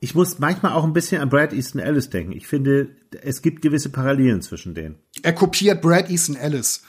Ich muss manchmal auch ein bisschen an Brad Easton Ellis denken. Ich finde, es gibt gewisse Parallelen zwischen denen. Er kopiert Brad Easton Ellis.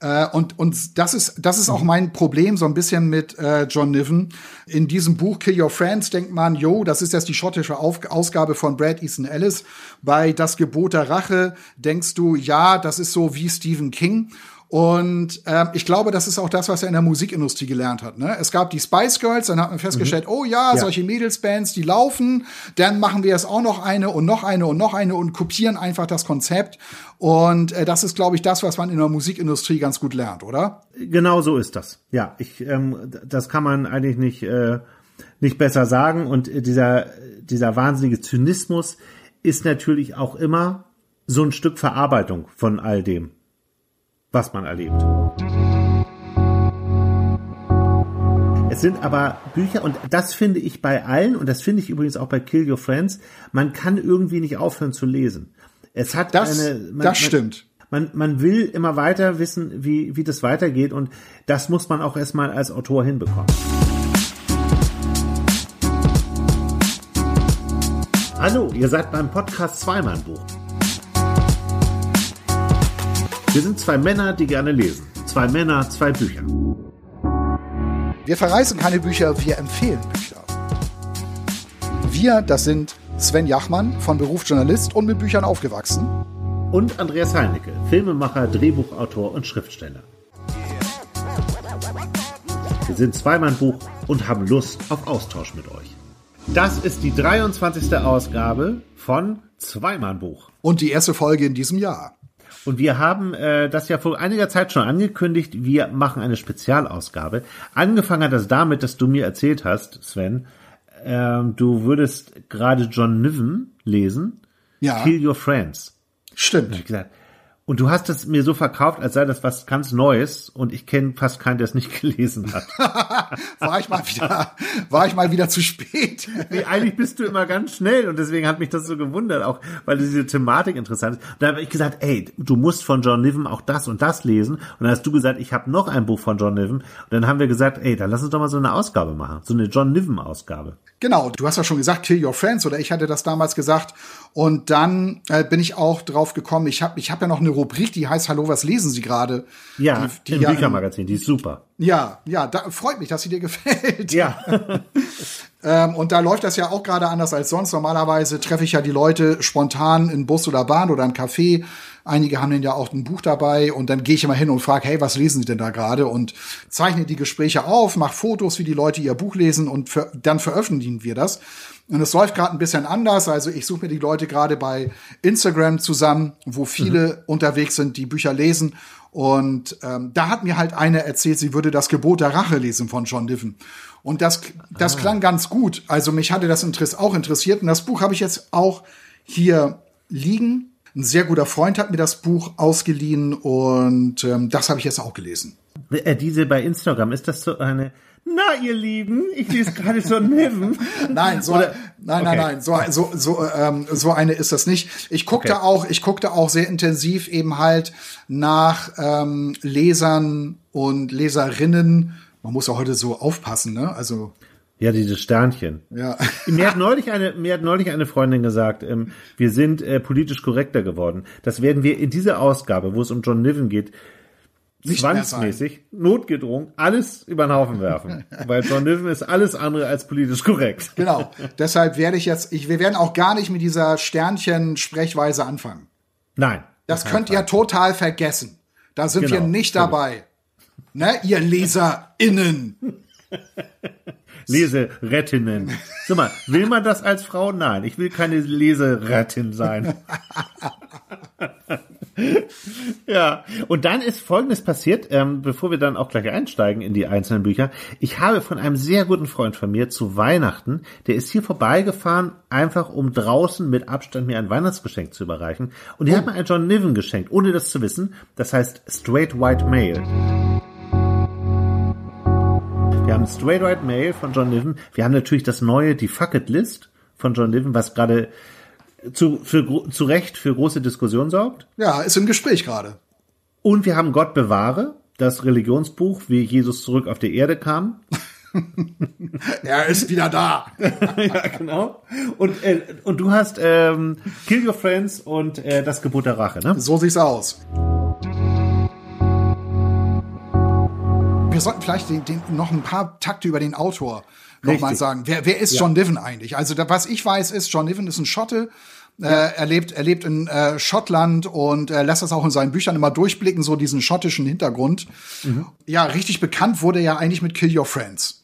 Äh, und, und das ist, das ist auch mein Problem so ein bisschen mit äh, John Niven. In diesem Buch Kill Your Friends denkt man, yo, das ist jetzt die schottische Auf Ausgabe von Brad Easton Ellis. Bei Das Gebot der Rache denkst du, ja, das ist so wie Stephen King. Und ähm, ich glaube, das ist auch das, was er in der Musikindustrie gelernt hat. Ne? Es gab die Spice Girls, dann hat man festgestellt, mhm. oh ja, ja, solche Mädelsbands, die laufen, dann machen wir jetzt auch noch eine und noch eine und noch eine und kopieren einfach das Konzept. Und äh, das ist, glaube ich, das, was man in der Musikindustrie ganz gut lernt, oder? Genau so ist das. Ja, ich, ähm, das kann man eigentlich nicht, äh, nicht besser sagen. Und dieser, dieser wahnsinnige Zynismus ist natürlich auch immer so ein Stück Verarbeitung von all dem was man erlebt. Es sind aber Bücher, und das finde ich bei allen, und das finde ich übrigens auch bei Kill Your Friends, man kann irgendwie nicht aufhören zu lesen. Es hat das, eine. Man, das stimmt. Man, man will immer weiter wissen, wie, wie das weitergeht, und das muss man auch erstmal als Autor hinbekommen. Hallo, ihr seid beim Podcast Zweimann Buch. Wir sind zwei Männer, die gerne lesen. Zwei Männer, zwei Bücher. Wir verreißen keine Bücher, wir empfehlen Bücher. Wir, das sind Sven Jachmann, von Beruf Journalist und mit Büchern aufgewachsen. Und Andreas Heinecke, Filmemacher, Drehbuchautor und Schriftsteller. Wir sind Zweimann-Buch und haben Lust auf Austausch mit euch. Das ist die 23. Ausgabe von Zweimann-Buch. Und die erste Folge in diesem Jahr. Und wir haben äh, das ja vor einiger Zeit schon angekündigt. Wir machen eine Spezialausgabe. Angefangen hat das damit, dass du mir erzählt hast, Sven, ähm, du würdest gerade John Niven lesen. Ja. Kill Your Friends. Stimmt. Und ich gesagt, und du hast es mir so verkauft, als sei das was ganz Neues und ich kenne fast keinen, der es nicht gelesen hat. war ich mal wieder, war ich mal wieder zu spät. nee, eigentlich bist du immer ganz schnell und deswegen hat mich das so gewundert, auch weil diese Thematik interessant ist. Und da habe ich gesagt, ey, du musst von John Niven auch das und das lesen. Und dann hast du gesagt, ich habe noch ein Buch von John Niven. Und dann haben wir gesagt, ey, dann lass uns doch mal so eine Ausgabe machen, so eine John Niven Ausgabe. Genau, du hast ja schon gesagt, Kill Your Friends oder ich hatte das damals gesagt und dann äh, bin ich auch drauf gekommen, ich habe ich hab ja noch eine Rubrik, die heißt Hallo, was lesen Sie gerade? Ja, die, die im ja, Büchermagazin, die ist super. Ja, ja, da freut mich, dass sie dir gefällt. Ja. ähm, und da läuft das ja auch gerade anders als sonst. Normalerweise treffe ich ja die Leute spontan in Bus oder Bahn oder ein Café. Einige haben dann ja auch ein Buch dabei und dann gehe ich immer hin und frage, hey, was lesen Sie denn da gerade? Und zeichne die Gespräche auf, mache Fotos, wie die Leute ihr Buch lesen und ver dann veröffentlichen wir das. Und es läuft gerade ein bisschen anders. Also ich suche mir die Leute gerade bei Instagram zusammen, wo viele mhm. unterwegs sind, die Bücher lesen. Und ähm, da hat mir halt eine erzählt, sie würde das Gebot der Rache lesen von John Niven. Und das, das ah. klang ganz gut. Also mich hatte das Interesse auch interessiert. Und das Buch habe ich jetzt auch hier liegen. Ein sehr guter Freund hat mir das Buch ausgeliehen und ähm, das habe ich jetzt auch gelesen. Äh, diese bei Instagram, ist das so eine na, ihr Lieben, ich lese gerade so Niven. nein, so, Oder, nein, okay. nein, nein, so, so, so, ähm, so eine ist das nicht. Ich guckte okay. auch, ich guckte auch sehr intensiv eben halt nach ähm, Lesern und Leserinnen. Man muss ja heute so aufpassen, ne? Also ja, dieses Sternchen. Ja. Mir hat neulich eine, mir hat neulich eine Freundin gesagt, ähm, wir sind äh, politisch korrekter geworden. Das werden wir in dieser Ausgabe, wo es um John Niven geht, Nicht zwangsmäßig, notgedrungen, alles über den Haufen werfen. Weil John Niven ist alles andere als politisch korrekt. Genau. Deshalb werde ich jetzt, ich, wir werden auch gar nicht mit dieser Sternchen-Sprechweise anfangen. Nein. Das könnt ihr total vergessen. Da sind genau, wir nicht dabei. Ne, ihr LeserInnen. Leserettinnen. Sag mal, will man das als Frau? Nein, ich will keine Leserettin sein. ja, und dann ist Folgendes passiert, ähm, bevor wir dann auch gleich einsteigen in die einzelnen Bücher. Ich habe von einem sehr guten Freund von mir zu Weihnachten, der ist hier vorbeigefahren, einfach um draußen mit Abstand mir ein Weihnachtsgeschenk zu überreichen. Und er oh. hat mir ein John Niven geschenkt, ohne das zu wissen. Das heißt Straight White Male. Wir haben Straight White Mail von John Niven. Wir haben natürlich das neue, die Fuck It List von John Niven, was gerade zu, für, zu Recht für große Diskussion sorgt. Ja, ist im Gespräch gerade. Und wir haben Gott bewahre, das Religionsbuch, wie Jesus zurück auf die Erde kam. er ist wieder da. ja, genau. Und, äh, und du hast ähm, Kill Your Friends und äh, das Gebot der Rache, ne? So sieht's aus. Wir sollten vielleicht den, den, noch ein paar Takte über den Autor nochmal sagen. Wer, wer ist ja. John Niven eigentlich? Also da, was ich weiß ist, John Niven ist ein Schotte, ja. Äh, er, lebt, er lebt in äh, Schottland und er lässt das auch in seinen Büchern immer durchblicken, so diesen schottischen Hintergrund. Mhm. Ja, richtig bekannt wurde er eigentlich mit Kill Your Friends.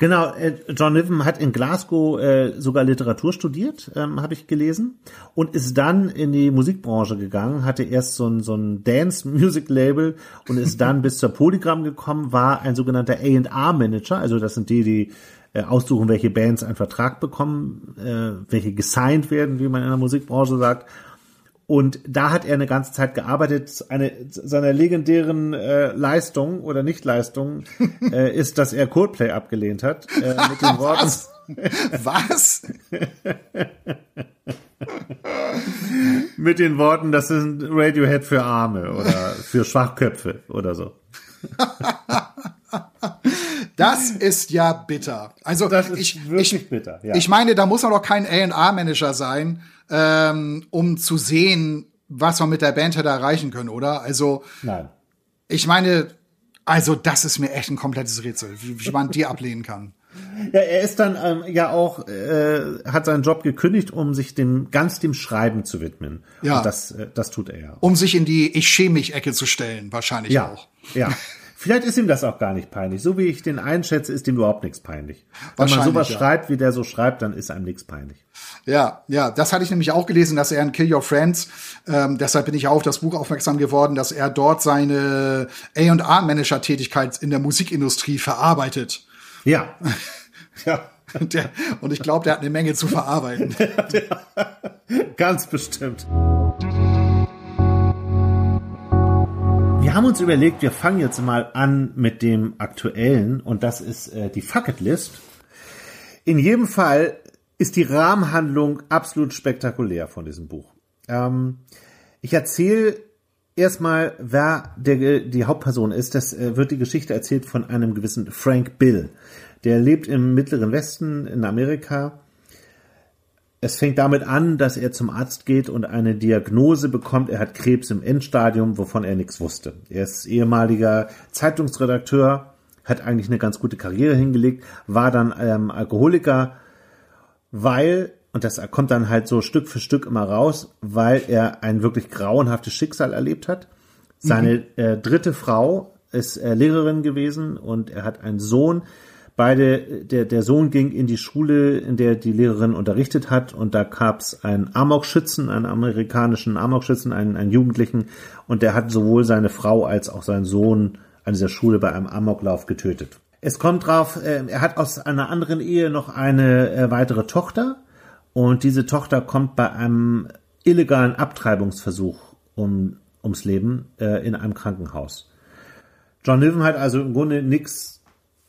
Genau, äh, John Niven hat in Glasgow äh, sogar Literatur studiert, ähm, habe ich gelesen, und ist dann in die Musikbranche gegangen, hatte erst so ein, so ein Dance-Music-Label und ist dann bis zur Polygram gekommen, war ein sogenannter A&R-Manager, also das sind die, die äh, aussuchen, welche Bands einen Vertrag bekommen, äh, welche gesigned werden, wie man in der Musikbranche sagt. Und da hat er eine ganze Zeit gearbeitet. Eine seiner legendären äh, Leistungen oder Nichtleistungen äh, ist, dass er Coldplay abgelehnt hat. Äh, mit den Worten. Was? Was? mit den Worten, das ist Radiohead für Arme oder für Schwachköpfe oder so. Das ist ja bitter. Also das ist ich, wirklich ich, bitter. Ja. Ich meine, da muss man doch kein A&R-Manager sein, ähm, um zu sehen, was man mit der Band hätte erreichen können, oder? Also, Nein. ich meine, also das ist mir echt ein komplettes Rätsel, wie, man die ablehnen kann. Ja, er ist dann ähm, ja auch, äh, hat seinen Job gekündigt, um sich dem ganz dem Schreiben zu widmen. Ja. Und das, äh, das tut er ja. Um sich in die Ich schäme mich Ecke zu stellen, wahrscheinlich ja. auch. Ja. Vielleicht ist ihm das auch gar nicht peinlich. So wie ich den einschätze, ist ihm überhaupt nichts peinlich. Wenn man sowas ja. schreibt, wie der so schreibt, dann ist einem nichts peinlich. Ja, ja, das hatte ich nämlich auch gelesen, dass er in Kill Your Friends, ähm, deshalb bin ich auch auf das Buch aufmerksam geworden, dass er dort seine A&R-Manager-Tätigkeit in der Musikindustrie verarbeitet. Ja. ja. Der, und ich glaube, der hat eine Menge zu verarbeiten. Ganz bestimmt. Wir haben uns überlegt, wir fangen jetzt mal an mit dem aktuellen und das ist äh, die Fucket List. In jedem Fall ist die Rahmenhandlung absolut spektakulär von diesem Buch. Ähm, ich erzähle erstmal, wer der, die Hauptperson ist. Das äh, wird die Geschichte erzählt von einem gewissen Frank Bill. Der lebt im Mittleren Westen in Amerika es fängt damit an, dass er zum Arzt geht und eine Diagnose bekommt. Er hat Krebs im Endstadium, wovon er nichts wusste. Er ist ehemaliger Zeitungsredakteur, hat eigentlich eine ganz gute Karriere hingelegt, war dann ähm, Alkoholiker, weil, und das kommt dann halt so Stück für Stück immer raus, weil er ein wirklich grauenhaftes Schicksal erlebt hat. Seine mhm. äh, dritte Frau ist äh, Lehrerin gewesen und er hat einen Sohn, Beide, der, der Sohn ging in die Schule, in der die Lehrerin unterrichtet hat, und da gab's einen Amokschützen, einen amerikanischen Amokschützen, einen, einen Jugendlichen, und der hat sowohl seine Frau als auch seinen Sohn an dieser Schule bei einem Amoklauf getötet. Es kommt drauf, äh, er hat aus einer anderen Ehe noch eine äh, weitere Tochter, und diese Tochter kommt bei einem illegalen Abtreibungsversuch um, ums Leben äh, in einem Krankenhaus. John Niven hat also im Grunde nichts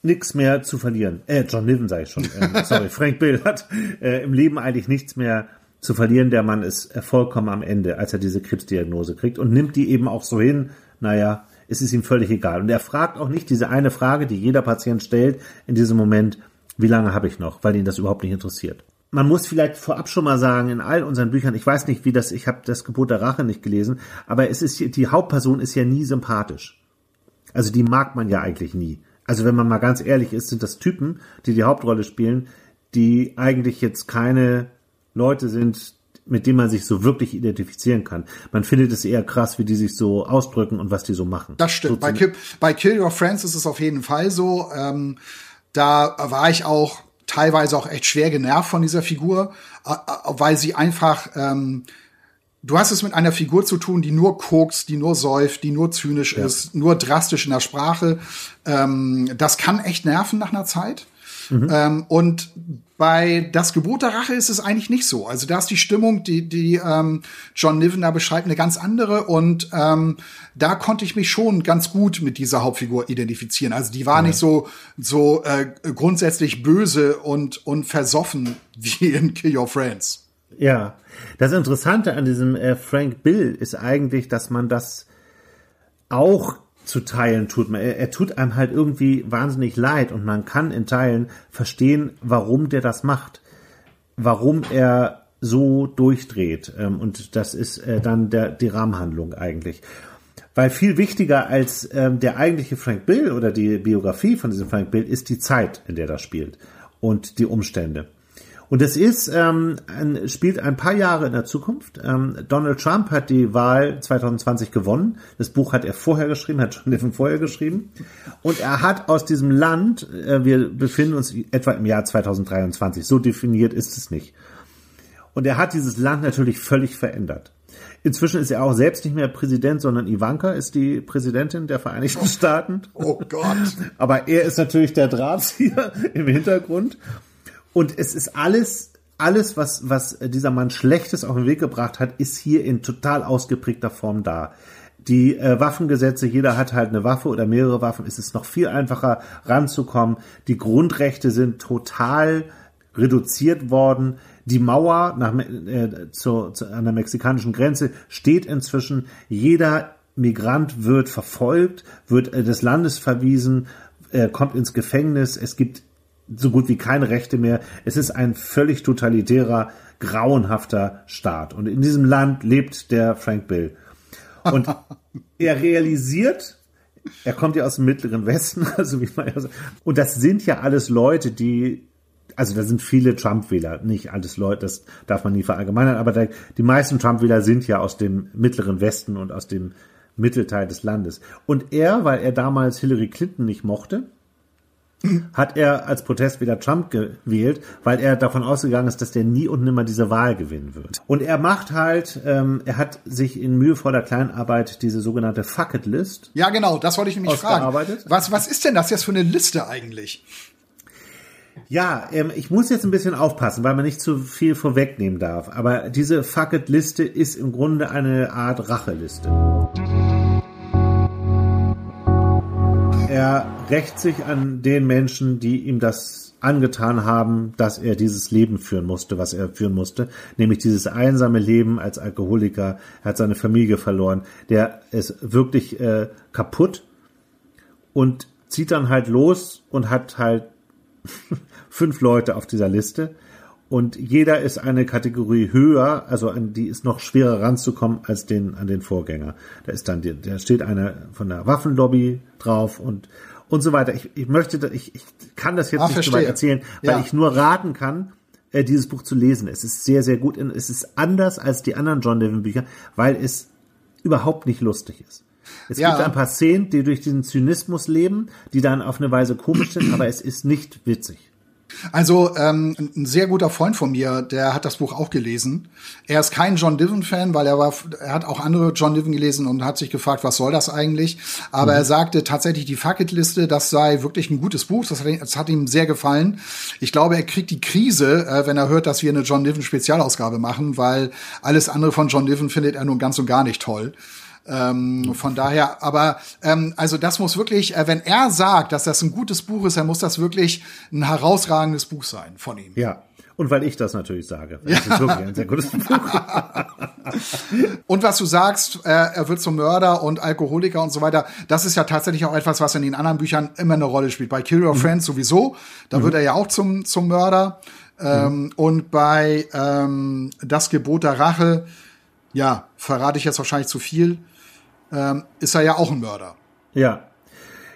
nichts mehr zu verlieren. Äh, John Niven sage ich schon. Äh, sorry, Frank Bill hat äh, im Leben eigentlich nichts mehr zu verlieren. Der Mann ist äh, vollkommen am Ende, als er diese Krebsdiagnose kriegt und nimmt die eben auch so hin. Naja, es ist ihm völlig egal. Und er fragt auch nicht diese eine Frage, die jeder Patient stellt in diesem Moment, wie lange habe ich noch, weil ihn das überhaupt nicht interessiert. Man muss vielleicht vorab schon mal sagen, in all unseren Büchern, ich weiß nicht, wie das, ich habe das Gebot der Rache nicht gelesen, aber es ist die Hauptperson ist ja nie sympathisch. Also die mag man ja eigentlich nie. Also wenn man mal ganz ehrlich ist, sind das Typen, die die Hauptrolle spielen, die eigentlich jetzt keine Leute sind, mit denen man sich so wirklich identifizieren kann. Man findet es eher krass, wie die sich so ausdrücken und was die so machen. Das stimmt. bei, Kill, bei Kill Your Friends ist es auf jeden Fall so. Ähm, da war ich auch teilweise auch echt schwer genervt von dieser Figur, äh, äh, weil sie einfach ähm, Du hast es mit einer Figur zu tun, die nur kokst, die nur säuft, die nur zynisch ja. ist, nur drastisch in der Sprache. Ähm, das kann echt nerven nach einer Zeit. Mhm. Ähm, und bei Das Gebot der Rache ist es eigentlich nicht so. Also da ist die Stimmung, die, die ähm, John Niven da beschreibt, eine ganz andere. Und ähm, da konnte ich mich schon ganz gut mit dieser Hauptfigur identifizieren. Also die war ja. nicht so, so äh, grundsätzlich böse und, und versoffen wie in Kill Your Friends. Ja, das Interessante an diesem äh, Frank Bill ist eigentlich, dass man das auch zu teilen tut. Er, er tut einem halt irgendwie wahnsinnig leid und man kann in Teilen verstehen, warum der das macht. Warum er so durchdreht. Ähm, und das ist äh, dann der, die Rahmenhandlung eigentlich. Weil viel wichtiger als ähm, der eigentliche Frank Bill oder die Biografie von diesem Frank Bill ist die Zeit, in der das spielt und die Umstände. Und es ist, ähm, ein, spielt ein paar Jahre in der Zukunft. Ähm, Donald Trump hat die Wahl 2020 gewonnen. Das Buch hat er vorher geschrieben, hat schon Neffen vorher geschrieben. Und er hat aus diesem Land, äh, wir befinden uns etwa im Jahr 2023, so definiert ist es nicht. Und er hat dieses Land natürlich völlig verändert. Inzwischen ist er auch selbst nicht mehr Präsident, sondern Ivanka ist die Präsidentin der Vereinigten Staaten. Oh Gott. Aber er ist natürlich der Drahtzieher im Hintergrund. Und es ist alles, alles, was, was dieser Mann Schlechtes auf den Weg gebracht hat, ist hier in total ausgeprägter Form da. Die äh, Waffengesetze, jeder hat halt eine Waffe oder mehrere Waffen, es ist noch viel einfacher ranzukommen. Die Grundrechte sind total reduziert worden. Die Mauer nach, äh, zu, zu, an der mexikanischen Grenze steht inzwischen. Jeder Migrant wird verfolgt, wird äh, des Landes verwiesen, äh, kommt ins Gefängnis. Es gibt so gut wie keine Rechte mehr. Es ist ein völlig totalitärer, grauenhafter Staat. Und in diesem Land lebt der Frank Bill. Und er realisiert, er kommt ja aus dem Mittleren Westen, also wie man ja sagt. Und das sind ja alles Leute, die, also da sind viele Trump-Wähler, nicht alles Leute, das darf man nie verallgemeinern, aber da, die meisten Trump-Wähler sind ja aus dem Mittleren Westen und aus dem Mittelteil des Landes. Und er, weil er damals Hillary Clinton nicht mochte, hat er als Protest wieder Trump gewählt, weil er davon ausgegangen ist, dass der nie und nimmer diese Wahl gewinnen wird. Und er macht halt, ähm, er hat sich in mühevoller Kleinarbeit diese sogenannte Fuck It List. Ja, genau, das wollte ich nämlich fragen. Was, was ist denn das jetzt für eine Liste eigentlich? Ja, ähm, ich muss jetzt ein bisschen aufpassen, weil man nicht zu viel vorwegnehmen darf. Aber diese Fuck It Liste ist im Grunde eine Art Racheliste. Er rächt sich an den Menschen, die ihm das angetan haben, dass er dieses Leben führen musste, was er führen musste, nämlich dieses einsame Leben als Alkoholiker. Er hat seine Familie verloren. Der ist wirklich äh, kaputt und zieht dann halt los und hat halt fünf Leute auf dieser Liste und jeder ist eine Kategorie höher, also an die ist noch schwerer ranzukommen als den an den Vorgänger. Da ist dann da steht einer von der Waffenlobby drauf und und so weiter. Ich, ich möchte, ich, ich kann das jetzt ah, nicht so weit erzählen, weil ja. ich nur raten kann, äh, dieses Buch zu lesen. Es ist sehr, sehr gut. Es ist anders als die anderen John Devon Bücher, weil es überhaupt nicht lustig ist. Es ja. gibt ein paar Szenen, die durch diesen Zynismus leben, die dann auf eine Weise komisch sind, aber es ist nicht witzig. Also ähm, ein sehr guter Freund von mir, der hat das Buch auch gelesen. Er ist kein John Diven-Fan, weil er war, er hat auch andere John Diven gelesen und hat sich gefragt, was soll das eigentlich? Aber mhm. er sagte tatsächlich die Fucket-Liste, das sei wirklich ein gutes Buch. Das hat, das hat, ihm sehr gefallen. Ich glaube, er kriegt die Krise, äh, wenn er hört, dass wir eine John Diven-Spezialausgabe machen, weil alles andere von John Diven findet er nun ganz und gar nicht toll. Ähm, von daher, aber ähm, also das muss wirklich, äh, wenn er sagt, dass das ein gutes Buch ist, dann muss das wirklich ein herausragendes Buch sein von ihm. Ja. Und weil ich das natürlich sage. Das ja. ist wirklich ein sehr gutes Buch. und was du sagst, äh, er wird zum Mörder und Alkoholiker und so weiter, das ist ja tatsächlich auch etwas, was in den anderen Büchern immer eine Rolle spielt. Bei Kill Your mhm. Friends sowieso, da mhm. wird er ja auch zum, zum Mörder. Ähm, mhm. Und bei ähm, Das Gebot der Rache, ja, verrate ich jetzt wahrscheinlich zu viel ähm, ist er ja auch ein Mörder. Ja.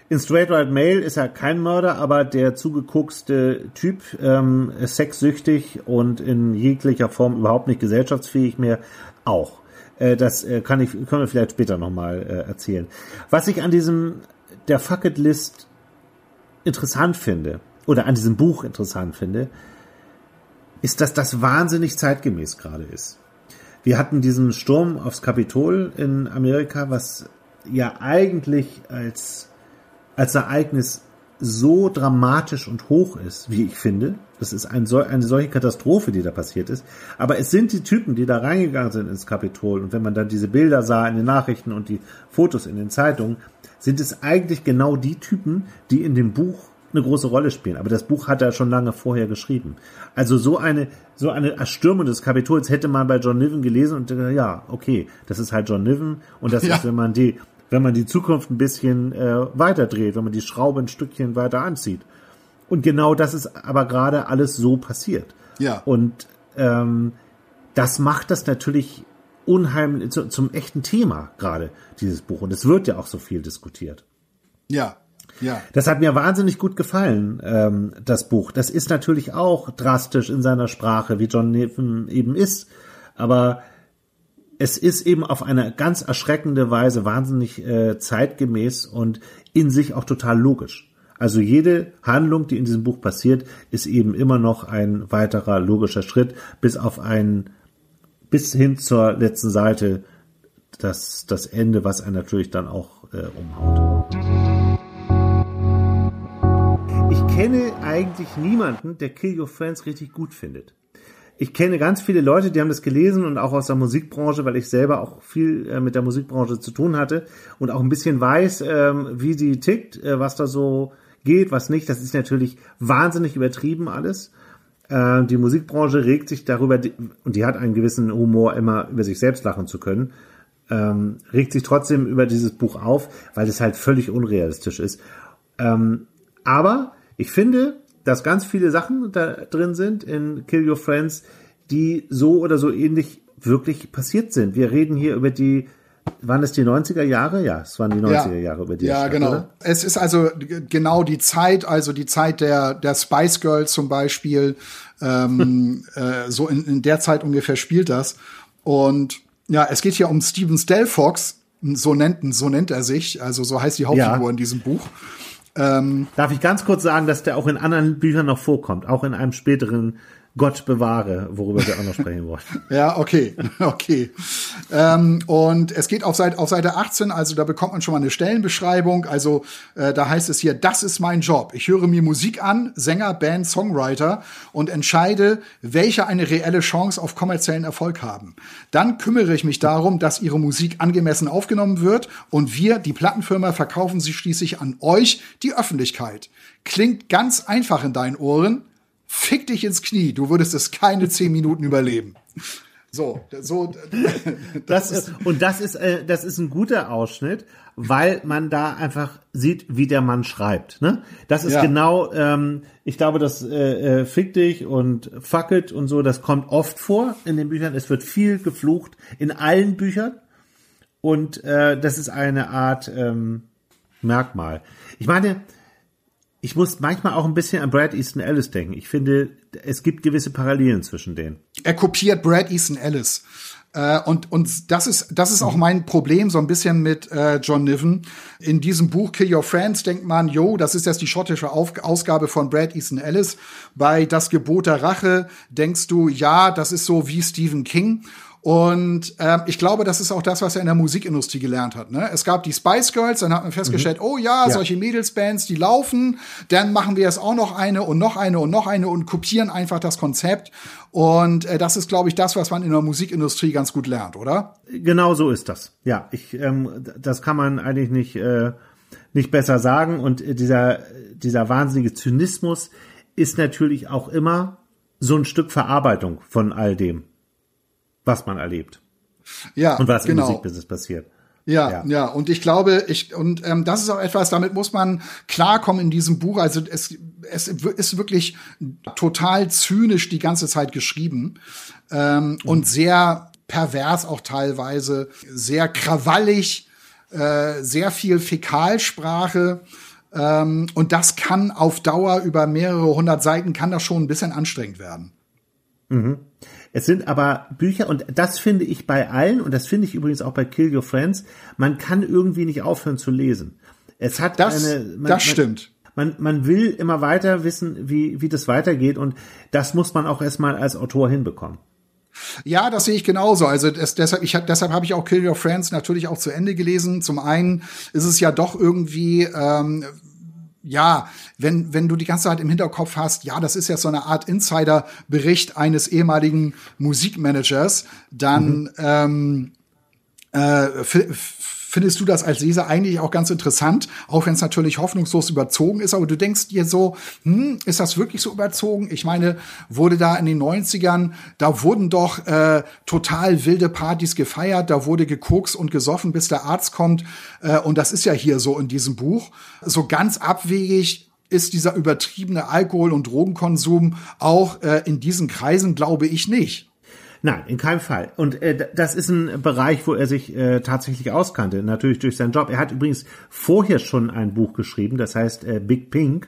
In Straight Right Mail ist er kein Mörder, aber der zugeguckste Typ, ähm, sexsüchtig und in jeglicher Form überhaupt nicht gesellschaftsfähig mehr, auch. Äh, das äh, kann ich, können wir vielleicht später nochmal äh, erzählen. Was ich an diesem, der Fuck It List interessant finde, oder an diesem Buch interessant finde, ist, dass das wahnsinnig zeitgemäß gerade ist. Wir hatten diesen Sturm aufs Kapitol in Amerika, was ja eigentlich als, als Ereignis so dramatisch und hoch ist, wie ich finde. Das ist ein, eine solche Katastrophe, die da passiert ist. Aber es sind die Typen, die da reingegangen sind ins Kapitol. Und wenn man dann diese Bilder sah in den Nachrichten und die Fotos in den Zeitungen, sind es eigentlich genau die Typen, die in dem Buch eine große Rolle spielen. Aber das Buch hat er schon lange vorher geschrieben. Also so eine, so eine Erstürmung des Kapitols hätte man bei John Niven gelesen und äh, ja, okay, das ist halt John Niven und das ja. ist, wenn man die, wenn man die Zukunft ein bisschen äh, weiterdreht, wenn man die Schraube ein Stückchen weiter anzieht. Und genau das ist aber gerade alles so passiert. Ja. Und ähm, das macht das natürlich unheimlich zu, zum echten Thema gerade dieses Buch. Und es wird ja auch so viel diskutiert. Ja. Ja. Das hat mir wahnsinnig gut gefallen, ähm, das Buch. Das ist natürlich auch drastisch in seiner Sprache, wie John Niven eben ist. Aber es ist eben auf eine ganz erschreckende Weise wahnsinnig äh, zeitgemäß und in sich auch total logisch. Also jede Handlung, die in diesem Buch passiert, ist eben immer noch ein weiterer logischer Schritt, bis auf ein, bis hin zur letzten Seite, das, das Ende, was einen natürlich dann auch äh, umhaut. Kenne eigentlich niemanden, der Kill Your Friends richtig gut findet ich kenne ganz viele Leute, die haben das gelesen und auch aus der Musikbranche, weil ich selber auch viel äh, mit der Musikbranche zu tun hatte und auch ein bisschen weiß, ähm, wie sie tickt, äh, was da so geht, was nicht. Das ist natürlich wahnsinnig übertrieben alles. Äh, die Musikbranche regt sich darüber, und die hat einen gewissen Humor, immer über sich selbst lachen zu können, ähm, regt sich trotzdem über dieses Buch auf, weil es halt völlig unrealistisch ist. Ähm, aber ich finde, dass ganz viele Sachen da drin sind in Kill Your Friends, die so oder so ähnlich wirklich passiert sind. Wir reden hier über die waren es die 90er Jahre? Ja, es waren die 90er ja, Jahre über die Ja, Stadt, genau. Oder? Es ist also genau die Zeit, also die Zeit der, der Spice Girls zum Beispiel. Ähm, äh, so in, in der Zeit ungefähr spielt das. Und ja, es geht hier um Steven Stelfox, so nennt, so nennt er sich, also so heißt die Hauptfigur ja. in diesem Buch. Ähm, Darf ich ganz kurz sagen, dass der auch in anderen Büchern noch vorkommt, auch in einem späteren Gott bewahre, worüber wir auch noch sprechen wollen. ja, okay, okay. Ähm, und es geht auf Seite, auf Seite 18, also da bekommt man schon mal eine Stellenbeschreibung. Also äh, da heißt es hier, das ist mein Job. Ich höre mir Musik an, Sänger, Band, Songwriter und entscheide, welche eine reelle Chance auf kommerziellen Erfolg haben. Dann kümmere ich mich darum, dass ihre Musik angemessen aufgenommen wird und wir, die Plattenfirma, verkaufen sie schließlich an euch, die Öffentlichkeit. Klingt ganz einfach in deinen Ohren, fick dich ins Knie, du würdest es keine zehn Minuten überleben. So, so. Das, ist, und das ist, äh, das ist ein guter Ausschnitt, weil man da einfach sieht, wie der Mann schreibt. Ne? Das ist ja. genau, ähm, ich glaube, das äh, äh, fick dich und fuck it und so, das kommt oft vor in den Büchern. Es wird viel geflucht in allen Büchern. Und äh, das ist eine Art ähm, Merkmal. Ich meine, ich muss manchmal auch ein bisschen an Brad Easton Ellis denken. Ich finde, es gibt gewisse Parallelen zwischen denen. Er kopiert Brad Easton Ellis. Äh, und, und das ist, das ist auch mein Problem so ein bisschen mit äh, John Niven. In diesem Buch Kill Your Friends denkt man, yo, das ist jetzt die schottische Auf Ausgabe von Brad Easton Ellis. Bei Das Gebot der Rache denkst du, ja, das ist so wie Stephen King. Und äh, ich glaube, das ist auch das, was er in der Musikindustrie gelernt hat. Ne? Es gab die Spice Girls, dann hat man festgestellt, mhm. oh ja, ja, solche Mädelsbands, die laufen. Dann machen wir jetzt auch noch eine und noch eine und noch eine und kopieren einfach das Konzept. Und äh, das ist, glaube ich, das, was man in der Musikindustrie ganz gut lernt, oder? Genau so ist das. Ja, ich, ähm, das kann man eigentlich nicht, äh, nicht besser sagen. Und äh, dieser, dieser wahnsinnige Zynismus ist natürlich auch immer so ein Stück Verarbeitung von all dem was man erlebt. Ja, und was genau. im Musikbusiness passiert. Ja, ja, ja, und ich glaube, ich und ähm, das ist auch etwas, damit muss man klarkommen in diesem Buch. Also es, es ist wirklich total zynisch die ganze Zeit geschrieben ähm, mhm. und sehr pervers auch teilweise, sehr krawallig, äh, sehr viel Fäkalsprache. Ähm, und das kann auf Dauer über mehrere hundert Seiten kann das schon ein bisschen anstrengend werden. Mhm. Es sind aber Bücher, und das finde ich bei allen, und das finde ich übrigens auch bei Kill Your Friends, man kann irgendwie nicht aufhören zu lesen. Es hat das, eine. Man, das stimmt. Man, man will immer weiter wissen, wie, wie das weitergeht, und das muss man auch erstmal als Autor hinbekommen. Ja, das sehe ich genauso. Also das, deshalb, ich, deshalb habe ich auch Kill Your Friends natürlich auch zu Ende gelesen. Zum einen ist es ja doch irgendwie ähm, ja, wenn, wenn du die ganze Zeit im Hinterkopf hast, ja, das ist ja so eine Art Insider-Bericht eines ehemaligen Musikmanagers, dann mhm. ähm, äh, findest du das als Leser eigentlich auch ganz interessant, auch wenn es natürlich hoffnungslos überzogen ist, aber du denkst dir so, hm, ist das wirklich so überzogen? Ich meine, wurde da in den 90ern, da wurden doch äh, total wilde Partys gefeiert, da wurde gekokst und gesoffen, bis der Arzt kommt. Äh, und das ist ja hier so in diesem Buch. So ganz abwegig ist dieser übertriebene Alkohol- und Drogenkonsum auch äh, in diesen Kreisen, glaube ich, nicht. Nein, in keinem Fall. Und äh, das ist ein Bereich, wo er sich äh, tatsächlich auskannte, natürlich durch seinen Job. Er hat übrigens vorher schon ein Buch geschrieben, das heißt äh, Big Pink.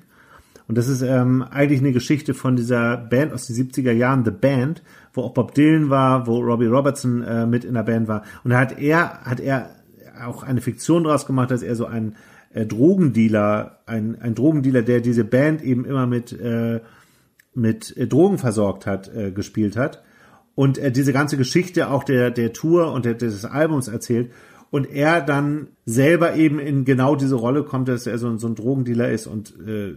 Und das ist ähm, eigentlich eine Geschichte von dieser Band aus den 70er Jahren, The Band, wo auch Bob Dylan war, wo Robbie Robertson äh, mit in der Band war. Und da hat er, hat er auch eine Fiktion draus gemacht, dass er so ein äh, Drogendealer, ein, ein Drogendealer, der diese Band eben immer mit, äh, mit äh, Drogen versorgt hat, äh, gespielt hat und äh, diese ganze Geschichte auch der, der Tour und der, des Albums erzählt und er dann selber eben in genau diese Rolle kommt, dass er so, so ein Drogendealer ist und äh,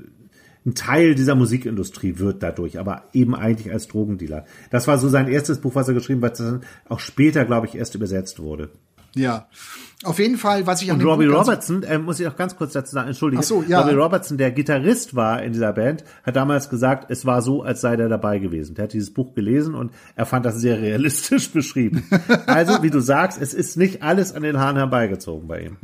ein Teil dieser Musikindustrie wird dadurch, aber eben eigentlich als Drogendealer. Das war so sein erstes Buch, was er geschrieben hat, das dann auch später, glaube ich, erst übersetzt wurde. Ja. Auf jeden Fall, was ich an Und Robbie Robertson, äh, muss ich auch ganz kurz dazu sagen, entschuldige. Ach so, ja. Robbie Robertson, der Gitarrist war in dieser Band, hat damals gesagt, es war so, als sei der dabei gewesen. Der hat dieses Buch gelesen und er fand das sehr realistisch beschrieben. also, wie du sagst, es ist nicht alles an den Haaren herbeigezogen bei ihm.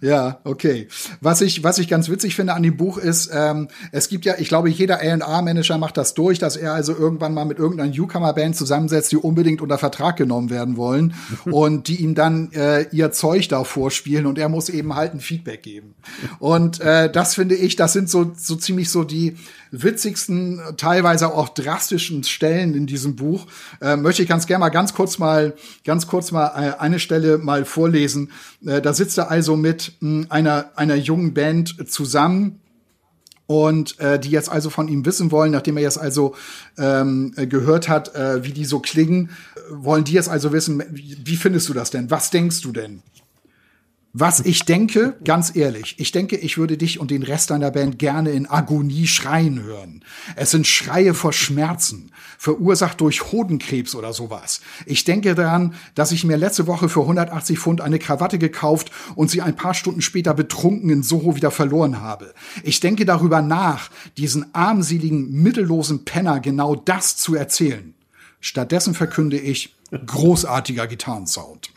Ja, okay. Was ich, was ich ganz witzig finde an dem Buch ist, ähm, es gibt ja, ich glaube, jeder A&R-Manager macht das durch, dass er also irgendwann mal mit irgendeiner Newcomer-Band zusammensetzt, die unbedingt unter Vertrag genommen werden wollen und die ihm dann äh, ihr Zeug da vorspielen und er muss eben halt ein Feedback geben. Und äh, das finde ich, das sind so, so ziemlich so die witzigsten, teilweise auch drastischen Stellen in diesem Buch. Äh, möchte ich ganz gerne mal ganz kurz mal, ganz kurz mal äh, eine Stelle mal vorlesen. Äh, da sitzt er also mit mh, einer, einer jungen Band zusammen und äh, die jetzt also von ihm wissen wollen, nachdem er jetzt also ähm, gehört hat, äh, wie die so klingen, wollen die jetzt also wissen, wie findest du das denn? Was denkst du denn? Was ich denke, ganz ehrlich, ich denke, ich würde dich und den Rest deiner Band gerne in Agonie schreien hören. Es sind Schreie vor Schmerzen, verursacht durch Hodenkrebs oder sowas. Ich denke daran, dass ich mir letzte Woche für 180 Pfund eine Krawatte gekauft und sie ein paar Stunden später betrunken in Soho wieder verloren habe. Ich denke darüber nach, diesen armseligen, mittellosen Penner genau das zu erzählen. Stattdessen verkünde ich, großartiger Gitarrensound.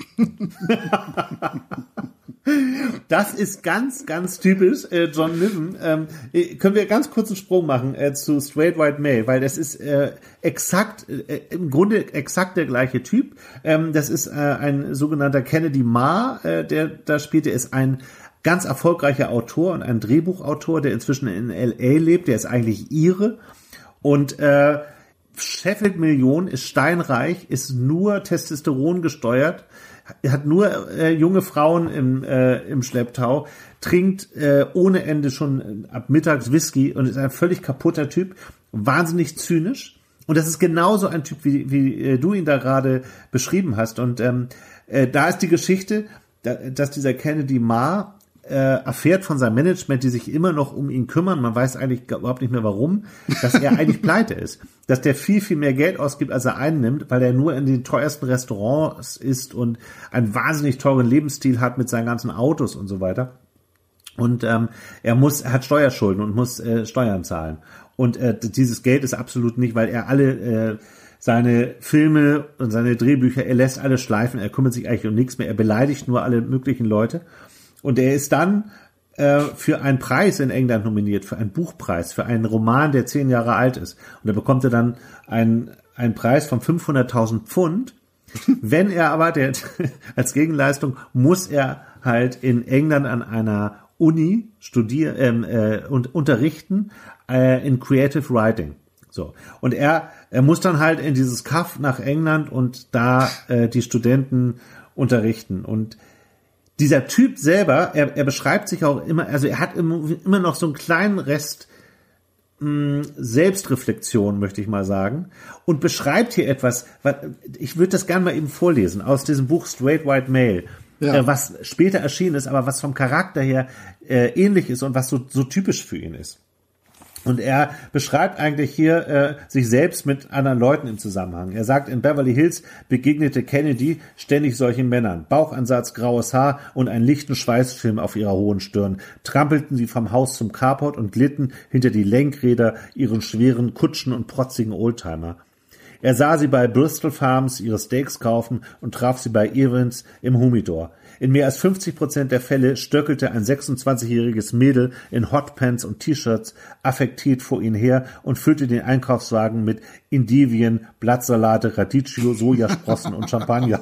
Das ist ganz, ganz typisch äh, John Niven. Ähm, äh, können wir ganz kurz einen Sprung machen äh, zu Straight White Male, weil das ist äh, exakt, äh, im Grunde exakt der gleiche Typ. Ähm, das ist ein sogenannter Kennedy Ma, der da spielt. Der ist ein ganz erfolgreicher Autor und ein Drehbuchautor, der inzwischen in L.A. lebt. Der ist eigentlich ihre und äh, Sheffield Million ist steinreich, ist nur Testosteron gesteuert, hat nur äh, junge Frauen im, äh, im Schlepptau, trinkt äh, ohne Ende schon ab mittags Whisky und ist ein völlig kaputter Typ, wahnsinnig zynisch. Und das ist genauso ein Typ, wie, wie äh, du ihn da gerade beschrieben hast. Und ähm, äh, da ist die Geschichte, da, dass dieser Kennedy Ma äh, erfährt von seinem Management, die sich immer noch um ihn kümmern, man weiß eigentlich überhaupt nicht mehr warum, dass er eigentlich pleite ist. Dass der viel, viel mehr Geld ausgibt, als er einnimmt, weil er nur in den teuersten Restaurants ist und einen wahnsinnig teuren Lebensstil hat mit seinen ganzen Autos und so weiter. Und ähm, er muss, er hat Steuerschulden und muss äh, Steuern zahlen. Und äh, dieses Geld ist absolut nicht, weil er alle äh, seine Filme und seine Drehbücher, er lässt alles schleifen, er kümmert sich eigentlich um nichts mehr, er beleidigt nur alle möglichen Leute. Und er ist dann äh, für einen Preis in England nominiert, für einen Buchpreis, für einen Roman, der zehn Jahre alt ist. Und da bekommt er dann einen, einen Preis von 500.000 Pfund. Wenn er aber, der, als Gegenleistung, muss er halt in England an einer Uni studieren ähm, äh, und unterrichten äh, in Creative Writing. So. Und er, er muss dann halt in dieses Kaff nach England und da äh, die Studenten unterrichten. Und dieser Typ selber, er, er beschreibt sich auch immer, also er hat immer, immer noch so einen kleinen Rest mh, hm, Selbstreflexion, möchte ich mal sagen, und beschreibt hier etwas, was, ich würde das gerne mal eben vorlesen, aus diesem Buch Straight White Male, ja. äh, was später erschienen ist, aber was vom Charakter her äh, ähnlich ist und was so, so typisch für ihn ist. Und er beschreibt eigentlich hier äh, sich selbst mit anderen Leuten im Zusammenhang. Er sagt, in Beverly Hills begegnete Kennedy ständig solchen Männern. Bauchansatz, graues Haar und einen lichten Schweißfilm auf ihrer hohen Stirn. Trampelten sie vom Haus zum Carport und glitten hinter die Lenkräder ihren schweren Kutschen und protzigen Oldtimer. Er sah sie bei Bristol Farms ihre Steaks kaufen und traf sie bei Evans im Humidor. In mehr als 50 Prozent der Fälle stöckelte ein 26-jähriges Mädel in Hotpants und T-Shirts affektiert vor ihn her und füllte den Einkaufswagen mit Indivien, Blattsalate, Radicchio, Sojasprossen und Champagner.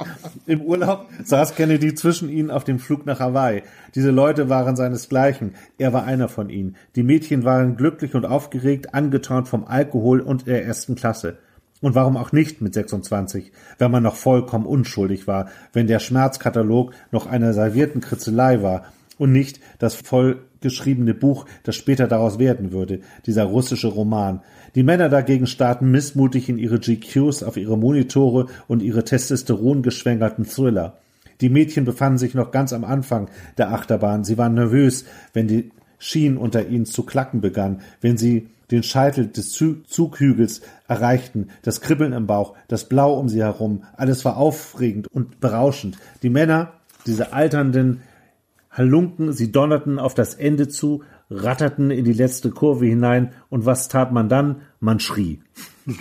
Im Urlaub saß Kennedy zwischen ihnen auf dem Flug nach Hawaii. Diese Leute waren seinesgleichen. Er war einer von ihnen. Die Mädchen waren glücklich und aufgeregt, angeturnt vom Alkohol und der ersten Klasse. Und warum auch nicht mit 26, wenn man noch vollkommen unschuldig war, wenn der Schmerzkatalog noch eine servierten Kritzelei war und nicht das vollgeschriebene Buch, das später daraus werden würde, dieser russische Roman. Die Männer dagegen starrten missmutig in ihre GQs auf ihre Monitore und ihre testosterongeschwängerten Thriller. Die Mädchen befanden sich noch ganz am Anfang der Achterbahn. Sie waren nervös, wenn die Schienen unter ihnen zu klacken begann, wenn sie den Scheitel des Zughügels erreichten, das Kribbeln im Bauch, das Blau um sie herum, alles war aufregend und berauschend. Die Männer, diese alternden Halunken, sie donnerten auf das Ende zu, ratterten in die letzte Kurve hinein und was tat man dann? Man schrie.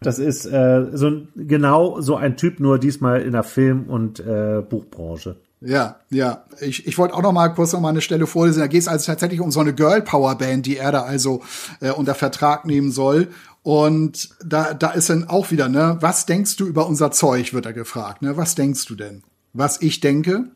das ist äh, so genau so ein Typ, nur diesmal in der Film- und äh, Buchbranche. Ja, ja. Ich, ich wollte auch noch mal kurz noch mal eine Stelle vorlesen. Da geht es also tatsächlich um so eine Girl Power Band, die er da also äh, unter Vertrag nehmen soll. Und da, da ist dann auch wieder, ne, was denkst du über unser Zeug, wird er gefragt, ne? Was denkst du denn? Was ich denke?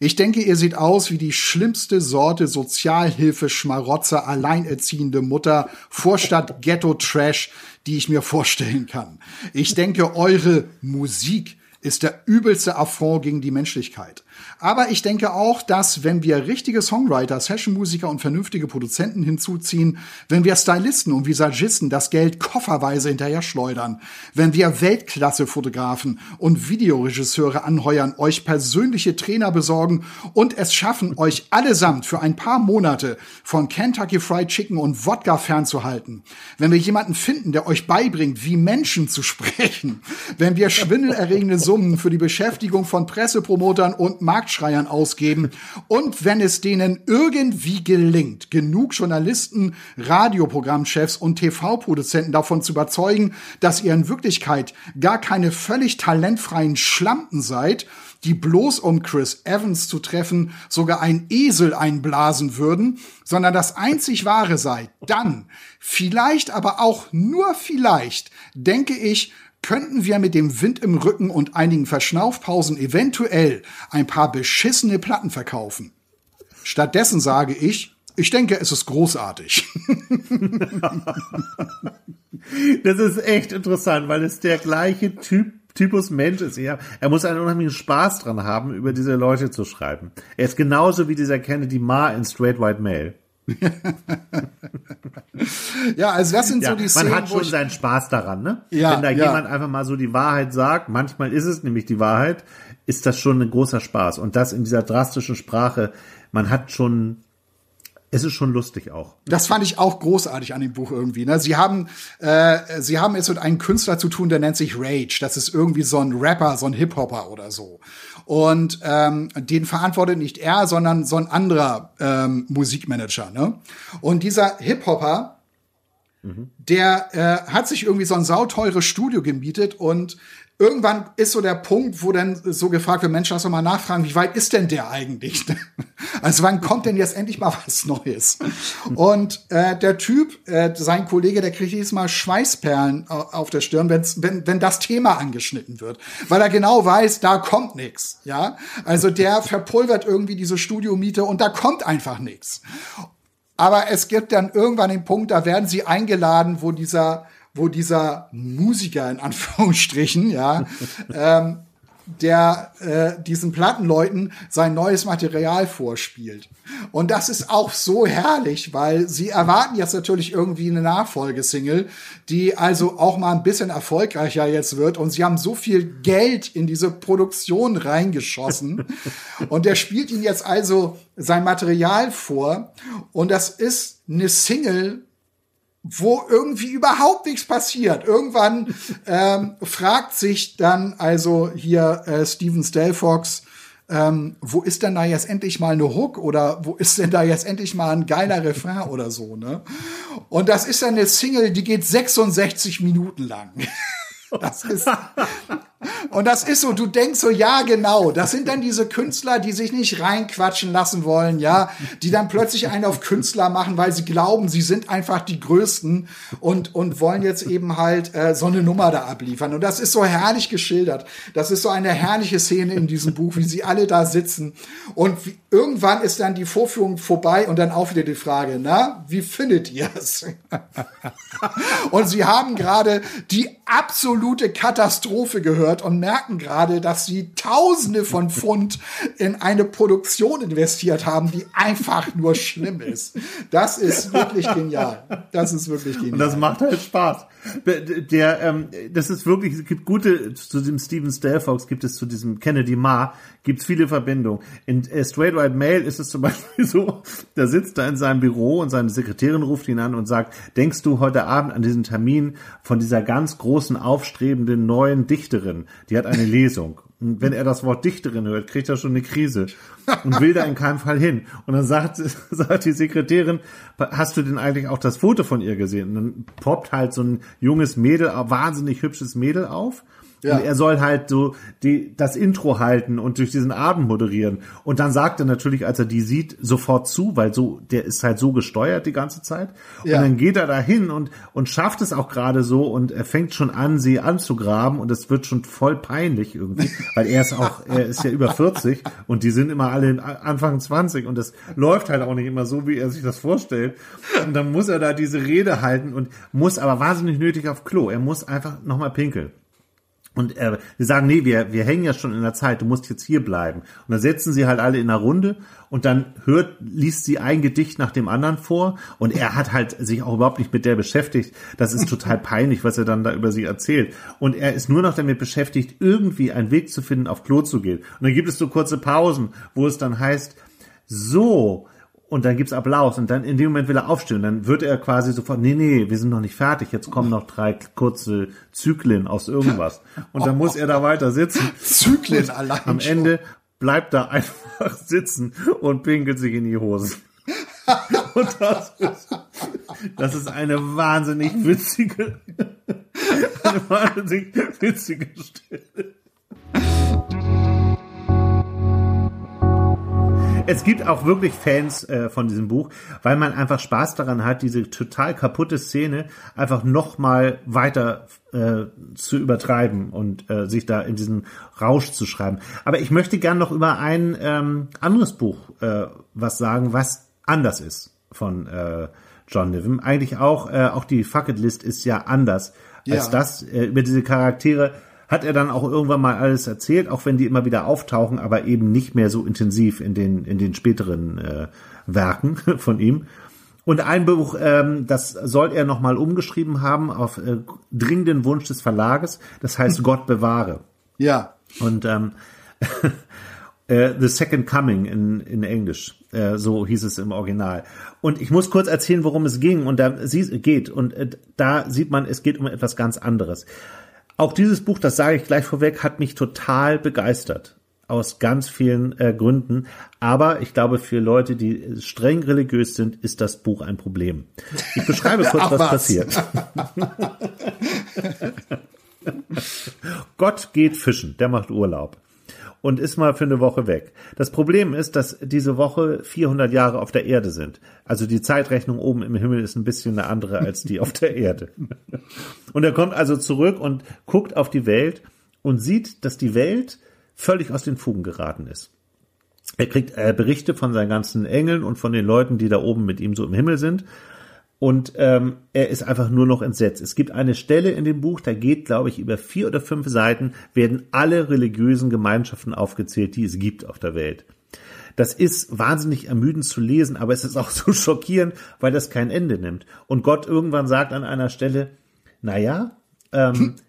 Ich denke, ihr seht aus wie die schlimmste Sorte Sozialhilfe-Schmarotzer, alleinerziehende Mutter, Vorstadt Ghetto-Trash, die ich mir vorstellen kann. Ich denke, eure Musik ist der übelste Affront gegen die Menschlichkeit. Aber ich denke auch, dass wenn wir richtige Songwriter, Sessionmusiker und vernünftige Produzenten hinzuziehen, wenn wir Stylisten und Visagisten das Geld kofferweise hinterher schleudern, wenn wir Weltklasse-Fotografen und Videoregisseure anheuern, euch persönliche Trainer besorgen und es schaffen, euch allesamt für ein paar Monate von Kentucky Fried Chicken und Wodka fernzuhalten, wenn wir jemanden finden, der euch beibringt, wie Menschen zu sprechen, wenn wir schwindelerregende Summen für die Beschäftigung von Pressepromotern und Marktschreiern ausgeben. Und wenn es denen irgendwie gelingt, genug Journalisten, Radioprogrammchefs und TV-Produzenten davon zu überzeugen, dass ihr in Wirklichkeit gar keine völlig talentfreien Schlampen seid, die bloß um Chris Evans zu treffen sogar ein Esel einblasen würden, sondern das einzig wahre sei, dann, vielleicht aber auch nur vielleicht, denke ich, könnten wir mit dem Wind im Rücken und einigen Verschnaufpausen eventuell ein paar beschissene Platten verkaufen. Stattdessen sage ich, ich denke, es ist großartig. das ist echt interessant, weil es der gleiche Typ Typus Mensch ist er. Er muss einen unheimlichen Spaß dran haben, über diese Leute zu schreiben. Er ist genauso wie dieser Kennedy Ma in Straight White Male. Ja, also das sind ja, so die Szenen. Man hat schon seinen Spaß daran, ne? Ja, Wenn da ja. jemand einfach mal so die Wahrheit sagt, manchmal ist es nämlich die Wahrheit, ist das schon ein großer Spaß. Und das in dieser drastischen Sprache, man hat schon es ist schon lustig auch. Das fand ich auch großartig an dem Buch irgendwie. Ne? Sie haben, äh, sie haben es mit einem Künstler zu tun, der nennt sich Rage. Das ist irgendwie so ein Rapper, so ein Hip-Hopper oder so. Und ähm, den verantwortet nicht er, sondern so ein anderer ähm, Musikmanager. Ne? Und dieser Hip-Hopper, mhm. der äh, hat sich irgendwie so ein sauteures Studio gemietet und irgendwann ist so der Punkt, wo dann so gefragt wird, Mensch, lass doch mal nachfragen, wie weit ist denn der eigentlich? Also wann kommt denn jetzt endlich mal was Neues? Und äh, der Typ, äh, sein Kollege, der kriegt jedes Mal Schweißperlen auf der Stirn, wenn's, wenn, wenn das Thema angeschnitten wird, weil er genau weiß, da kommt nichts. Ja, also der verpulvert irgendwie diese Studiomiete und da kommt einfach nichts. Aber es gibt dann irgendwann den Punkt, da werden sie eingeladen, wo dieser wo dieser Musiker in Anführungsstrichen, ja, ähm, der äh, diesen Plattenleuten sein neues Material vorspielt. Und das ist auch so herrlich, weil sie erwarten jetzt natürlich irgendwie eine Nachfolgesingle, die also auch mal ein bisschen erfolgreicher jetzt wird. Und sie haben so viel Geld in diese Produktion reingeschossen. und der spielt ihnen jetzt also sein Material vor. Und das ist eine Single, wo irgendwie überhaupt nichts passiert. Irgendwann ähm, fragt sich dann also hier äh, Steven Stelfox, ähm, wo ist denn da jetzt endlich mal eine Hook oder wo ist denn da jetzt endlich mal ein geiler Refrain oder so, ne? Und das ist dann eine Single, die geht 66 Minuten lang. Das ist, und das ist so, du denkst so, ja, genau, das sind dann diese Künstler, die sich nicht reinquatschen lassen wollen, ja, die dann plötzlich einen auf Künstler machen, weil sie glauben, sie sind einfach die Größten und, und wollen jetzt eben halt äh, so eine Nummer da abliefern. Und das ist so herrlich geschildert. Das ist so eine herrliche Szene in diesem Buch, wie sie alle da sitzen. Und wie, irgendwann ist dann die Vorführung vorbei und dann auch wieder die Frage, na, wie findet ihr es? und sie haben gerade die absolute Katastrophe gehört und merken gerade, dass sie Tausende von Pfund in eine Produktion investiert haben, die einfach nur schlimm ist. Das ist wirklich genial. Das ist wirklich genial. Und das macht halt Spaß. Der, ähm, das ist wirklich, es gibt gute, zu dem Steven Stelfox gibt es zu diesem Kennedy Ma, gibt es viele Verbindungen. In äh, Straight White Mail ist es zum Beispiel so, da sitzt er in seinem Büro und seine Sekretärin ruft ihn an und sagt, denkst du heute Abend an diesen Termin von dieser ganz großen, aufstrebenden neuen Dichterin? Die hat eine Lesung. Und wenn er das Wort Dichterin hört, kriegt er schon eine Krise und will da in keinem Fall hin. Und dann sagt, sagt die Sekretärin, hast du denn eigentlich auch das Foto von ihr gesehen? Und dann poppt halt so ein junges Mädel, wahnsinnig hübsches Mädel auf ja. Und er soll halt so die, das Intro halten und durch diesen Abend moderieren. Und dann sagt er natürlich, als er die sieht, sofort zu, weil so, der ist halt so gesteuert die ganze Zeit. Und ja. dann geht er da hin und, und schafft es auch gerade so und er fängt schon an, sie anzugraben und es wird schon voll peinlich irgendwie, weil er ist auch, er ist ja über 40 und die sind immer alle Anfang 20 und das läuft halt auch nicht immer so, wie er sich das vorstellt. Und dann muss er da diese Rede halten und muss aber wahnsinnig nötig auf Klo. Er muss einfach nochmal pinkeln. Und äh, sie sagen, nee, wir, wir hängen ja schon in der Zeit, du musst jetzt hier bleiben. Und dann setzen sie halt alle in einer Runde und dann hört, liest sie ein Gedicht nach dem anderen vor und er hat halt sich auch überhaupt nicht mit der beschäftigt. Das ist total peinlich, was er dann da über sie erzählt. Und er ist nur noch damit beschäftigt, irgendwie einen Weg zu finden, auf Klo zu gehen. Und dann gibt es so kurze Pausen, wo es dann heißt, so, und dann gibt's Applaus und dann in dem Moment will er aufstehen. Dann wird er quasi sofort, nee, nee, wir sind noch nicht fertig, jetzt kommen noch drei kurze Zyklen aus irgendwas. Und dann muss er da weiter sitzen. Zyklen allein. Am Ende bleibt er einfach sitzen und pinkelt sich in die Hosen. Und das ist, das ist eine wahnsinnig witzige, eine wahnsinnig witzige Stelle. Es gibt auch wirklich Fans äh, von diesem Buch, weil man einfach Spaß daran hat, diese total kaputte Szene einfach noch mal weiter äh, zu übertreiben und äh, sich da in diesen Rausch zu schreiben. Aber ich möchte gern noch über ein ähm, anderes Buch äh, was sagen, was anders ist von äh, John Niven. Eigentlich auch, äh, auch die Fuck It List ist ja anders als ja. das. Äh, über diese Charaktere hat er dann auch irgendwann mal alles erzählt, auch wenn die immer wieder auftauchen, aber eben nicht mehr so intensiv in den, in den späteren äh, Werken von ihm. Und ein Buch, ähm, das soll er nochmal umgeschrieben haben auf äh, dringenden Wunsch des Verlages, das heißt Gott bewahre. Ja. Und ähm, äh, The Second Coming in, in Englisch, äh, so hieß es im Original. Und ich muss kurz erzählen, worum es ging und da sie geht. Und äh, da sieht man, es geht um etwas ganz anderes. Auch dieses Buch, das sage ich gleich vorweg, hat mich total begeistert. Aus ganz vielen äh, Gründen. Aber ich glaube, für Leute, die streng religiös sind, ist das Buch ein Problem. Ich beschreibe kurz, was, was passiert. Gott geht fischen, der macht Urlaub und ist mal für eine Woche weg. Das Problem ist, dass diese Woche 400 Jahre auf der Erde sind. Also die Zeitrechnung oben im Himmel ist ein bisschen eine andere als die auf der Erde. Und er kommt also zurück und guckt auf die Welt und sieht, dass die Welt völlig aus den Fugen geraten ist. Er kriegt äh, Berichte von seinen ganzen Engeln und von den Leuten, die da oben mit ihm so im Himmel sind. Und ähm, er ist einfach nur noch entsetzt. Es gibt eine Stelle in dem Buch, da geht, glaube ich, über vier oder fünf Seiten, werden alle religiösen Gemeinschaften aufgezählt, die es gibt auf der Welt. Das ist wahnsinnig ermüdend zu lesen, aber es ist auch so schockierend, weil das kein Ende nimmt. Und Gott irgendwann sagt an einer Stelle, naja, ähm, hm.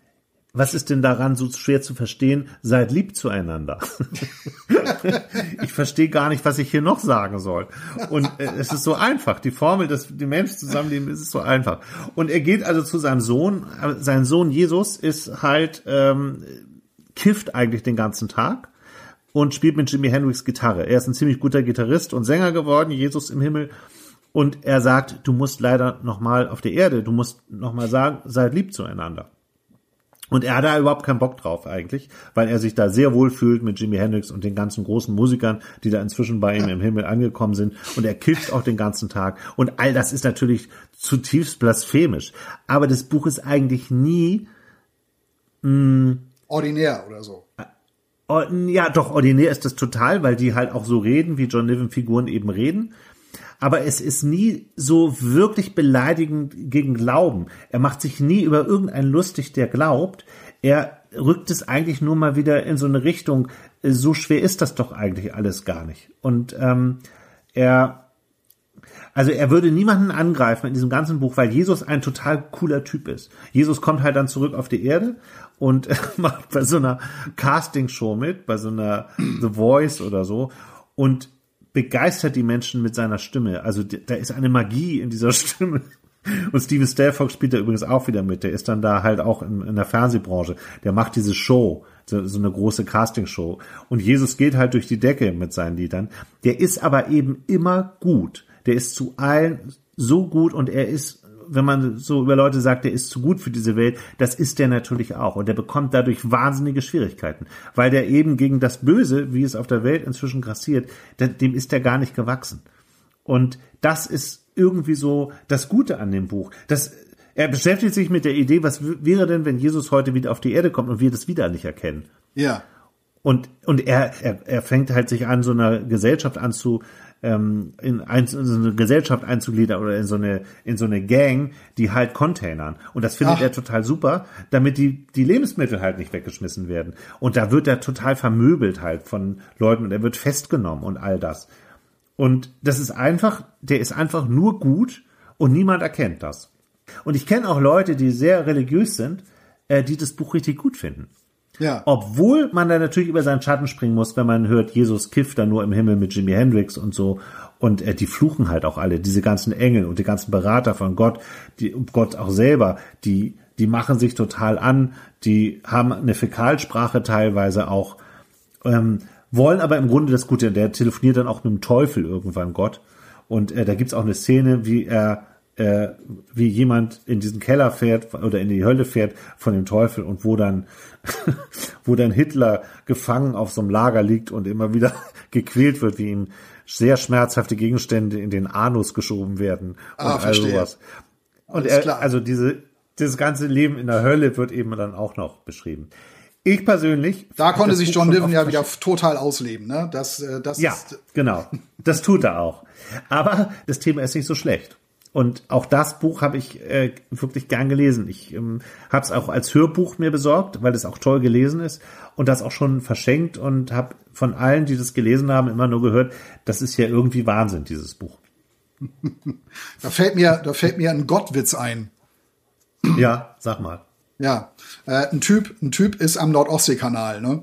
was ist denn daran so schwer zu verstehen? Seid lieb zueinander. ich verstehe gar nicht, was ich hier noch sagen soll. Und äh, es ist so einfach. Die Formel, dass die Menschen zusammenleben, ist so einfach. Und er geht also zu seinem Sohn. Sein Sohn Jesus ist halt ähm, kifft eigentlich den ganzen Tag und spielt mit Jimi Hendrix Gitarre. Er ist ein ziemlich guter Gitarrist und Sänger geworden, Jesus im Himmel. Und er sagt, du musst leider nochmal auf der Erde, du musst nochmal sagen, seid lieb zueinander. Und er hat da überhaupt keinen Bock drauf eigentlich, weil er sich da sehr wohl fühlt mit Jimi Hendrix und den ganzen großen Musikern, die da inzwischen bei ihm im Himmel angekommen sind. Und er kifft auch den ganzen Tag. Und all das ist natürlich zutiefst blasphemisch. Aber das Buch ist eigentlich nie mh, mm, ordinär oder so. Ja, doch, ordinär ist das total, weil die halt auch so reden, wie John Niven-Figuren eben reden. Aber es ist nie so wirklich beleidigend gegen Glauben. Er macht sich nie über irgendeinen lustig, der glaubt. Er rückt es eigentlich nur mal wieder in so eine Richtung, so schwer ist das doch eigentlich alles gar nicht. Und ähm, er also er würde niemanden angreifen in diesem ganzen Buch, weil Jesus ein total cooler Typ ist. Jesus kommt halt dann zurück auf die Erde und macht bei so einer Castingshow mit, bei so einer The Voice oder so und begeistert die Menschen mit seiner Stimme. Also da ist eine Magie in dieser Stimme. Und Steven Stelfox spielt da übrigens auch wieder mit. Der ist dann da halt auch in, in der Fernsehbranche. Der macht diese Show, so, so eine große Castingshow. Und Jesus geht halt durch die Decke mit seinen Liedern. Der ist aber eben immer gut. Der ist zu allen so gut und er ist wenn man so über Leute sagt, der ist zu gut für diese Welt, das ist der natürlich auch. Und der bekommt dadurch wahnsinnige Schwierigkeiten, weil der eben gegen das Böse, wie es auf der Welt inzwischen grassiert, dem ist der gar nicht gewachsen. Und das ist irgendwie so das Gute an dem Buch. Das, er beschäftigt sich mit der Idee, was wäre denn, wenn Jesus heute wieder auf die Erde kommt und wir das wieder nicht erkennen? Ja. Und, und er, er, er fängt halt sich an, so einer Gesellschaft anzu, ähm, in, ein, in so eine Gesellschaft einzugliedern oder in so eine in so eine Gang, die halt containern. Und das findet Ach. er total super, damit die die Lebensmittel halt nicht weggeschmissen werden. Und da wird er total vermöbelt halt von Leuten und er wird festgenommen und all das. Und das ist einfach, der ist einfach nur gut und niemand erkennt das. Und ich kenne auch Leute, die sehr religiös sind, äh, die das Buch richtig gut finden. Ja. Obwohl man da natürlich über seinen Schatten springen muss, wenn man hört, Jesus kifft da nur im Himmel mit Jimi Hendrix und so. Und äh, die fluchen halt auch alle, diese ganzen Engel und die ganzen Berater von Gott, die Gott auch selber, die, die machen sich total an, die haben eine Fäkalsprache teilweise auch, ähm, wollen aber im Grunde das Gute. Der telefoniert dann auch mit dem Teufel irgendwann Gott. Und äh, da gibt's auch eine Szene, wie er äh, wie jemand in diesen Keller fährt oder in die Hölle fährt von dem Teufel und wo dann wo dann Hitler gefangen auf so einem Lager liegt und immer wieder gequält wird, wie ihm sehr schmerzhafte Gegenstände in den Anus geschoben werden ah, und all sowas. Und er, also diese, dieses ganze Leben in der Hölle wird eben dann auch noch beschrieben. Ich persönlich. Da konnte sich John Niven ja wieder total ausleben, ne? Das, äh, das ja, ist genau. Das tut er auch. Aber das Thema ist nicht so schlecht. Und auch das Buch habe ich äh, wirklich gern gelesen. Ich ähm, habe es auch als Hörbuch mir besorgt, weil es auch toll gelesen ist und das auch schon verschenkt und habe von allen, die das gelesen haben, immer nur gehört, das ist ja irgendwie Wahnsinn, dieses Buch. da fällt mir, da fällt mir ein Gottwitz ein. Ja, sag mal. Ja, äh, ein Typ, ein Typ ist am Nordostseekanal, ne?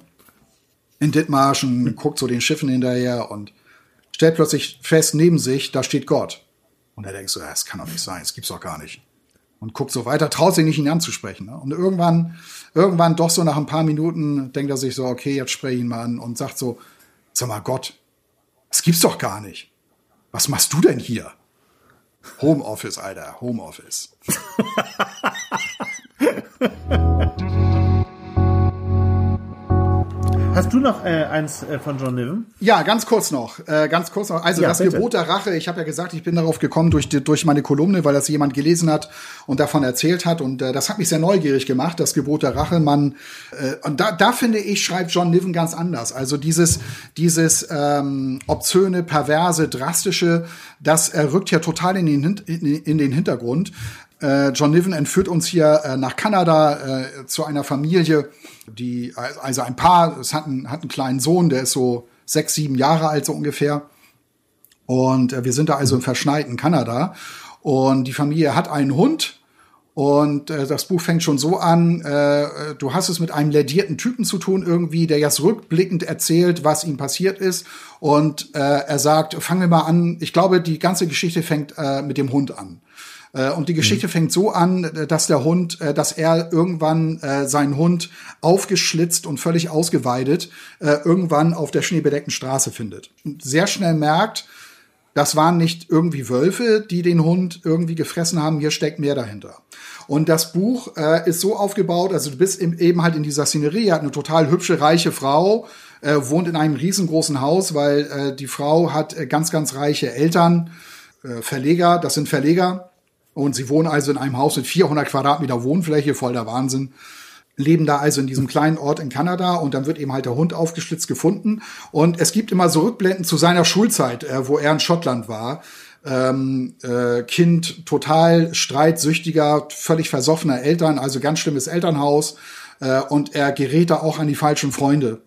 In Dithmarschen, guckt so den Schiffen hinterher und stellt plötzlich fest neben sich, da steht Gott. Und er denkt so, das kann doch nicht sein, das gibt's doch gar nicht. Und guckt so weiter, traut sich nicht, ihn anzusprechen. Ne? Und irgendwann, irgendwann doch so nach ein paar Minuten denkt er sich so, okay, jetzt spreche ich ihn mal an und sagt so, sag mal, Gott, das gibt's doch gar nicht. Was machst du denn hier? Homeoffice, Alter, Homeoffice. Hast du noch äh, eins äh, von John Niven? Ja, ganz kurz noch. Äh, ganz kurz noch. Also Ja, das bitte. Gebot der Rache, ich habe ja gesagt, ich bin darauf gekommen durch, die, durch meine Kolumne, weil das jemand gelesen hat und davon erzählt hat. Und äh, das hat mich sehr neugierig gemacht, das Gebot der Rache. Man, äh, und da, da finde ich, schreibt John Niven ganz anders. Also dieses, dieses ähm, obszöne, perverse, drastische, das äh, rückt ja total in den, in, in den Hintergrund. Äh, John Niven entführt uns hier äh, nach Kanada äh, zu einer Familie, die also ein Paar, es hat einen, hat einen kleinen Sohn, der ist so sechs, sieben Jahre alt so ungefähr. Und äh, wir sind da also im verschneiten Kanada. Und die Familie hat einen Hund. Und äh, das Buch fängt schon so an, äh, du hast es mit einem ledierten Typen zu tun irgendwie, der jetzt rückblickend erzählt, was ihm passiert ist. Und äh, er sagt, fangen wir mal an, ich glaube, die ganze Geschichte fängt äh, mit dem Hund an. Äh, Und die Geschichte fängt so an, äh, dass der Hund, äh, dass er irgendwann seinen Hund aufgeschlitzt und völlig ausgeweidet irgendwann auf der schneebedeckten Straße findet. Und sehr schnell merkt, das waren nicht irgendwie Wölfe, die den Hund irgendwie gefressen haben. Hier steckt mehr dahinter. Und das Buch äh, ist so aufgebaut, also du bist im, eben halt in dieser Szenerie, er hat eine total hübsche, reiche Frau, äh, wohnt in einem riesengroßen Haus, weil äh, die Frau hat ganz, ganz reiche Eltern, Verleger, das sind Verleger. Und sie wohnen also in einem Haus mit 400 Quadratmeter Wohnfläche, voll der Wahnsinn leben da also in diesem kleinen Ort in Kanada und dann wird eben halt der Hund aufgeschlitzt gefunden. Und es gibt immer so Rückblenden zu seiner Schulzeit, äh, wo er in Schottland war. Ähm, äh, kind total streitsüchtiger, völlig versoffener Eltern, also ganz schlimmes Elternhaus. Äh, und er gerät da auch an die falschen Freunde.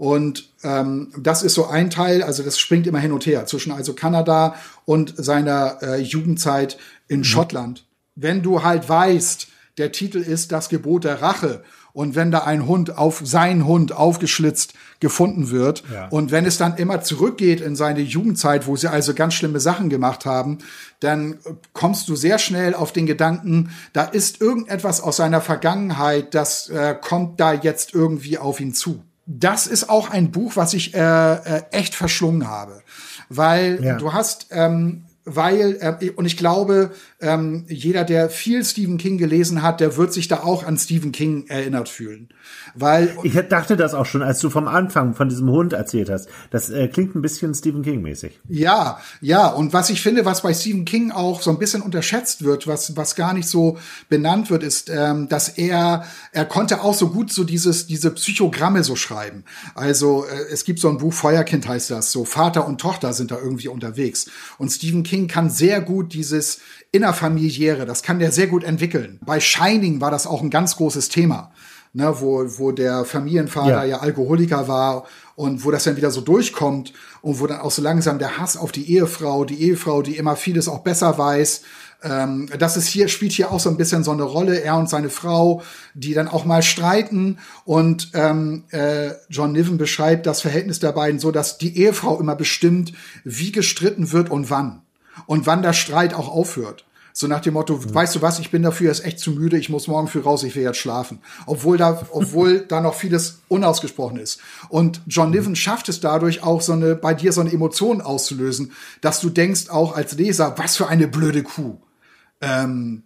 Und ähm, das ist so ein Teil, also das springt immer hin und her zwischen also Kanada und seiner äh, Jugendzeit in Schottland. Wenn du halt weißt, der Titel ist Das Gebot der Rache. Und wenn da ein Hund auf sein Hund aufgeschlitzt gefunden wird Ja. und wenn es dann immer zurückgeht in seine Jugendzeit, wo sie also ganz schlimme Sachen gemacht haben, dann kommst du sehr schnell auf den Gedanken, da ist irgendetwas aus seiner Vergangenheit, das äh, kommt da jetzt irgendwie auf ihn zu. Das ist auch ein Buch, was ich äh, äh, echt verschlungen habe, weil Ja. du hast ähm, weil, äh, und ich glaube, ähm, jeder, der viel Stephen King gelesen hat, der wird sich da auch an Stephen King erinnert fühlen. Weil, Ich dachte das auch schon, als du vom Anfang von diesem Hund erzählt hast. Das äh, klingt ein bisschen Stephen King-mäßig. ja, ja, und was ich finde, was bei Stephen King auch so ein bisschen unterschätzt wird, was, was gar nicht so benannt wird, ist, ähm, dass er, er konnte auch so gut so dieses, diese Psychogramme so schreiben. Also, äh, es gibt so ein Buch, Feuerkind heißt das, so Vater und Tochter sind da irgendwie unterwegs. Und Stephen King kann sehr gut dieses innerfamiliäre, das kann der sehr gut entwickeln. Bei Shining war das auch ein ganz großes Thema. Ne, wo, wo der Familienvater Ja. ja Alkoholiker war und wo das dann wieder so durchkommt und wo dann auch so langsam der Hass auf die Ehefrau, die Ehefrau, die immer vieles auch besser weiß. Ähm, das ist hier, spielt hier auch so ein bisschen so eine Rolle, er und seine Frau, die dann auch mal streiten und ähm, äh, John Niven beschreibt das Verhältnis der beiden so, dass die Ehefrau immer bestimmt, wie gestritten wird und wann. Und wann der Streit auch aufhört. So nach dem Motto, weißt du was, ich bin dafür jetzt echt zu müde, ich muss morgen früh raus, ich will jetzt schlafen. Obwohl da, obwohl da noch vieles unausgesprochen ist. Und John Niven schafft es dadurch auch so eine, bei dir so eine Emotion auszulösen, dass du denkst auch als Leser, was für eine blöde Kuh. Ähm,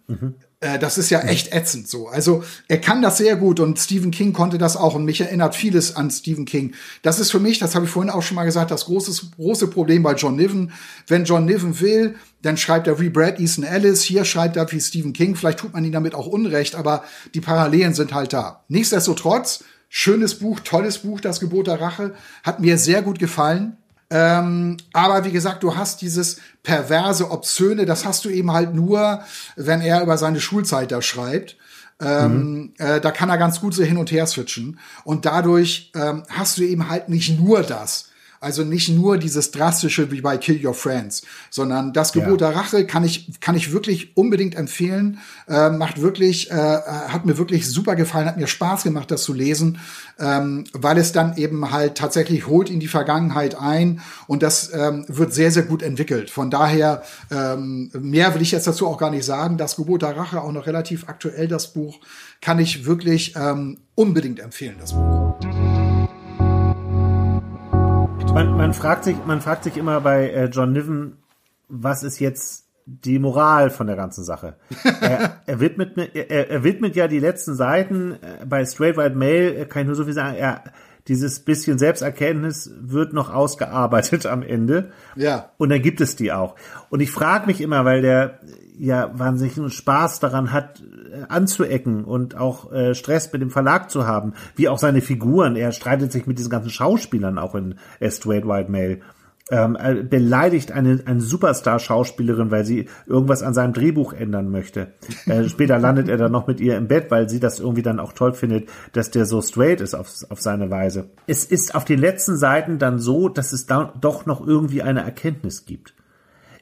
äh, das ist ja echt ätzend so. Also er kann das sehr gut und Stephen King konnte das auch und mich erinnert vieles an Stephen King. Das ist für mich, das habe ich vorhin auch schon mal gesagt, das große, große Problem bei John Niven. Wenn John Niven will, dann schreibt er wie Brad Easton Ellis, hier schreibt er wie Stephen King. Vielleicht tut man ihm damit auch Unrecht, aber die Parallelen sind halt da. Nichtsdestotrotz, schönes Buch, tolles Buch, Das Gebot der Rache, hat mir sehr gut gefallen. Ähm, aber wie gesagt, du hast dieses perverse, obszöne, das hast du eben halt nur, wenn er über seine Schulzeit da schreibt. Ähm, äh, da kann er ganz gut so hin und her switchen. Und dadurch ähm, hast du eben halt nicht nur das. Also nicht nur dieses drastische wie bei Kill Your Friends, sondern das Gebot Ja. der Rache kann ich kann ich wirklich unbedingt empfehlen. Äh, macht wirklich äh, hat mir wirklich super gefallen, hat mir Spaß gemacht, das zu lesen, ähm, weil es dann eben halt tatsächlich holt in die Vergangenheit ein und das ähm, wird sehr sehr gut entwickelt. Von daher ähm, mehr will ich jetzt dazu auch gar nicht sagen. Das Gebot der Rache auch noch relativ aktuell das Buch kann ich wirklich ähm, unbedingt empfehlen. Das Buch. Man, man, fragt sich, man fragt sich immer bei äh, John Niven, was ist jetzt die Moral von der ganzen Sache? er, er, widmet, er, er widmet ja die letzten Seiten äh, bei Straight White Mail, äh, kann ich nur so viel sagen, er, dieses bisschen Selbsterkenntnis wird noch ausgearbeitet am Ende. Ja. Und dann gibt es die auch. Und ich frage mich immer, weil der ja wahnsinnigen Spaß daran hat, äh, anzuecken und auch äh, Stress mit dem Verlag zu haben, wie auch seine Figuren. Er streitet sich mit diesen ganzen Schauspielern auch in A Straight White Male ähm, äh, beleidigt eine, eine Superstar-Schauspielerin, weil sie irgendwas an seinem Drehbuch ändern möchte. Äh, später landet er dann noch mit ihr im Bett, weil sie das irgendwie dann auch toll findet, dass der so straight ist auf, auf seine Weise. Es ist auf den letzten Seiten dann so, dass es da doch noch irgendwie eine Erkenntnis gibt.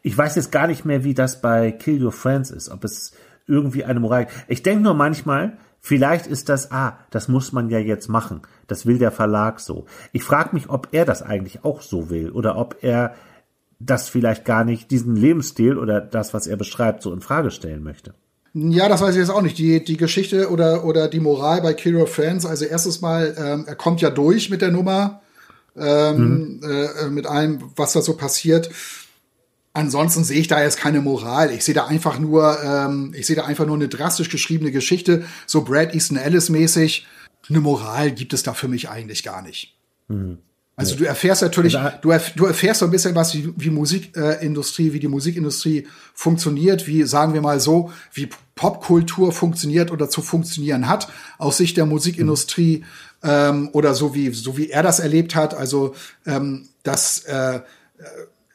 Ich weiß jetzt gar nicht mehr, wie das bei Kill Your Friends ist, ob es irgendwie eine Moral. Ich denke nur manchmal, Vielleicht ist das, ah, das muss man ja jetzt machen. Das will der Verlag so. Ich frage mich, ob er das eigentlich auch so will oder ob er das vielleicht gar nicht, diesen Lebensstil oder das, was er beschreibt, so in Frage stellen möchte. Ja, das weiß ich jetzt auch nicht. Die, die Geschichte oder, oder die Moral bei Kill Your Friends, also erstes Mal, ähm, er kommt ja durch mit der Nummer, ähm, mhm. äh, mit allem, was da so passiert. Ansonsten sehe ich da jetzt keine Moral. Ich sehe da einfach nur, ähm, ich sehe da einfach nur eine drastisch geschriebene Geschichte, so Brad Easton Ellis mäßig. Eine Moral gibt es da für mich eigentlich gar nicht. Mhm. Also du erfährst natürlich, also, du, erf du erfährst so ein bisschen was, wie, wie Musikindustrie, äh, wie die Musikindustrie funktioniert, wie, sagen wir mal so, wie Popkultur funktioniert oder zu funktionieren hat, aus Sicht der Musikindustrie, mhm. ähm, oder so wie, so wie er das erlebt hat. Also, ähm, dass, äh,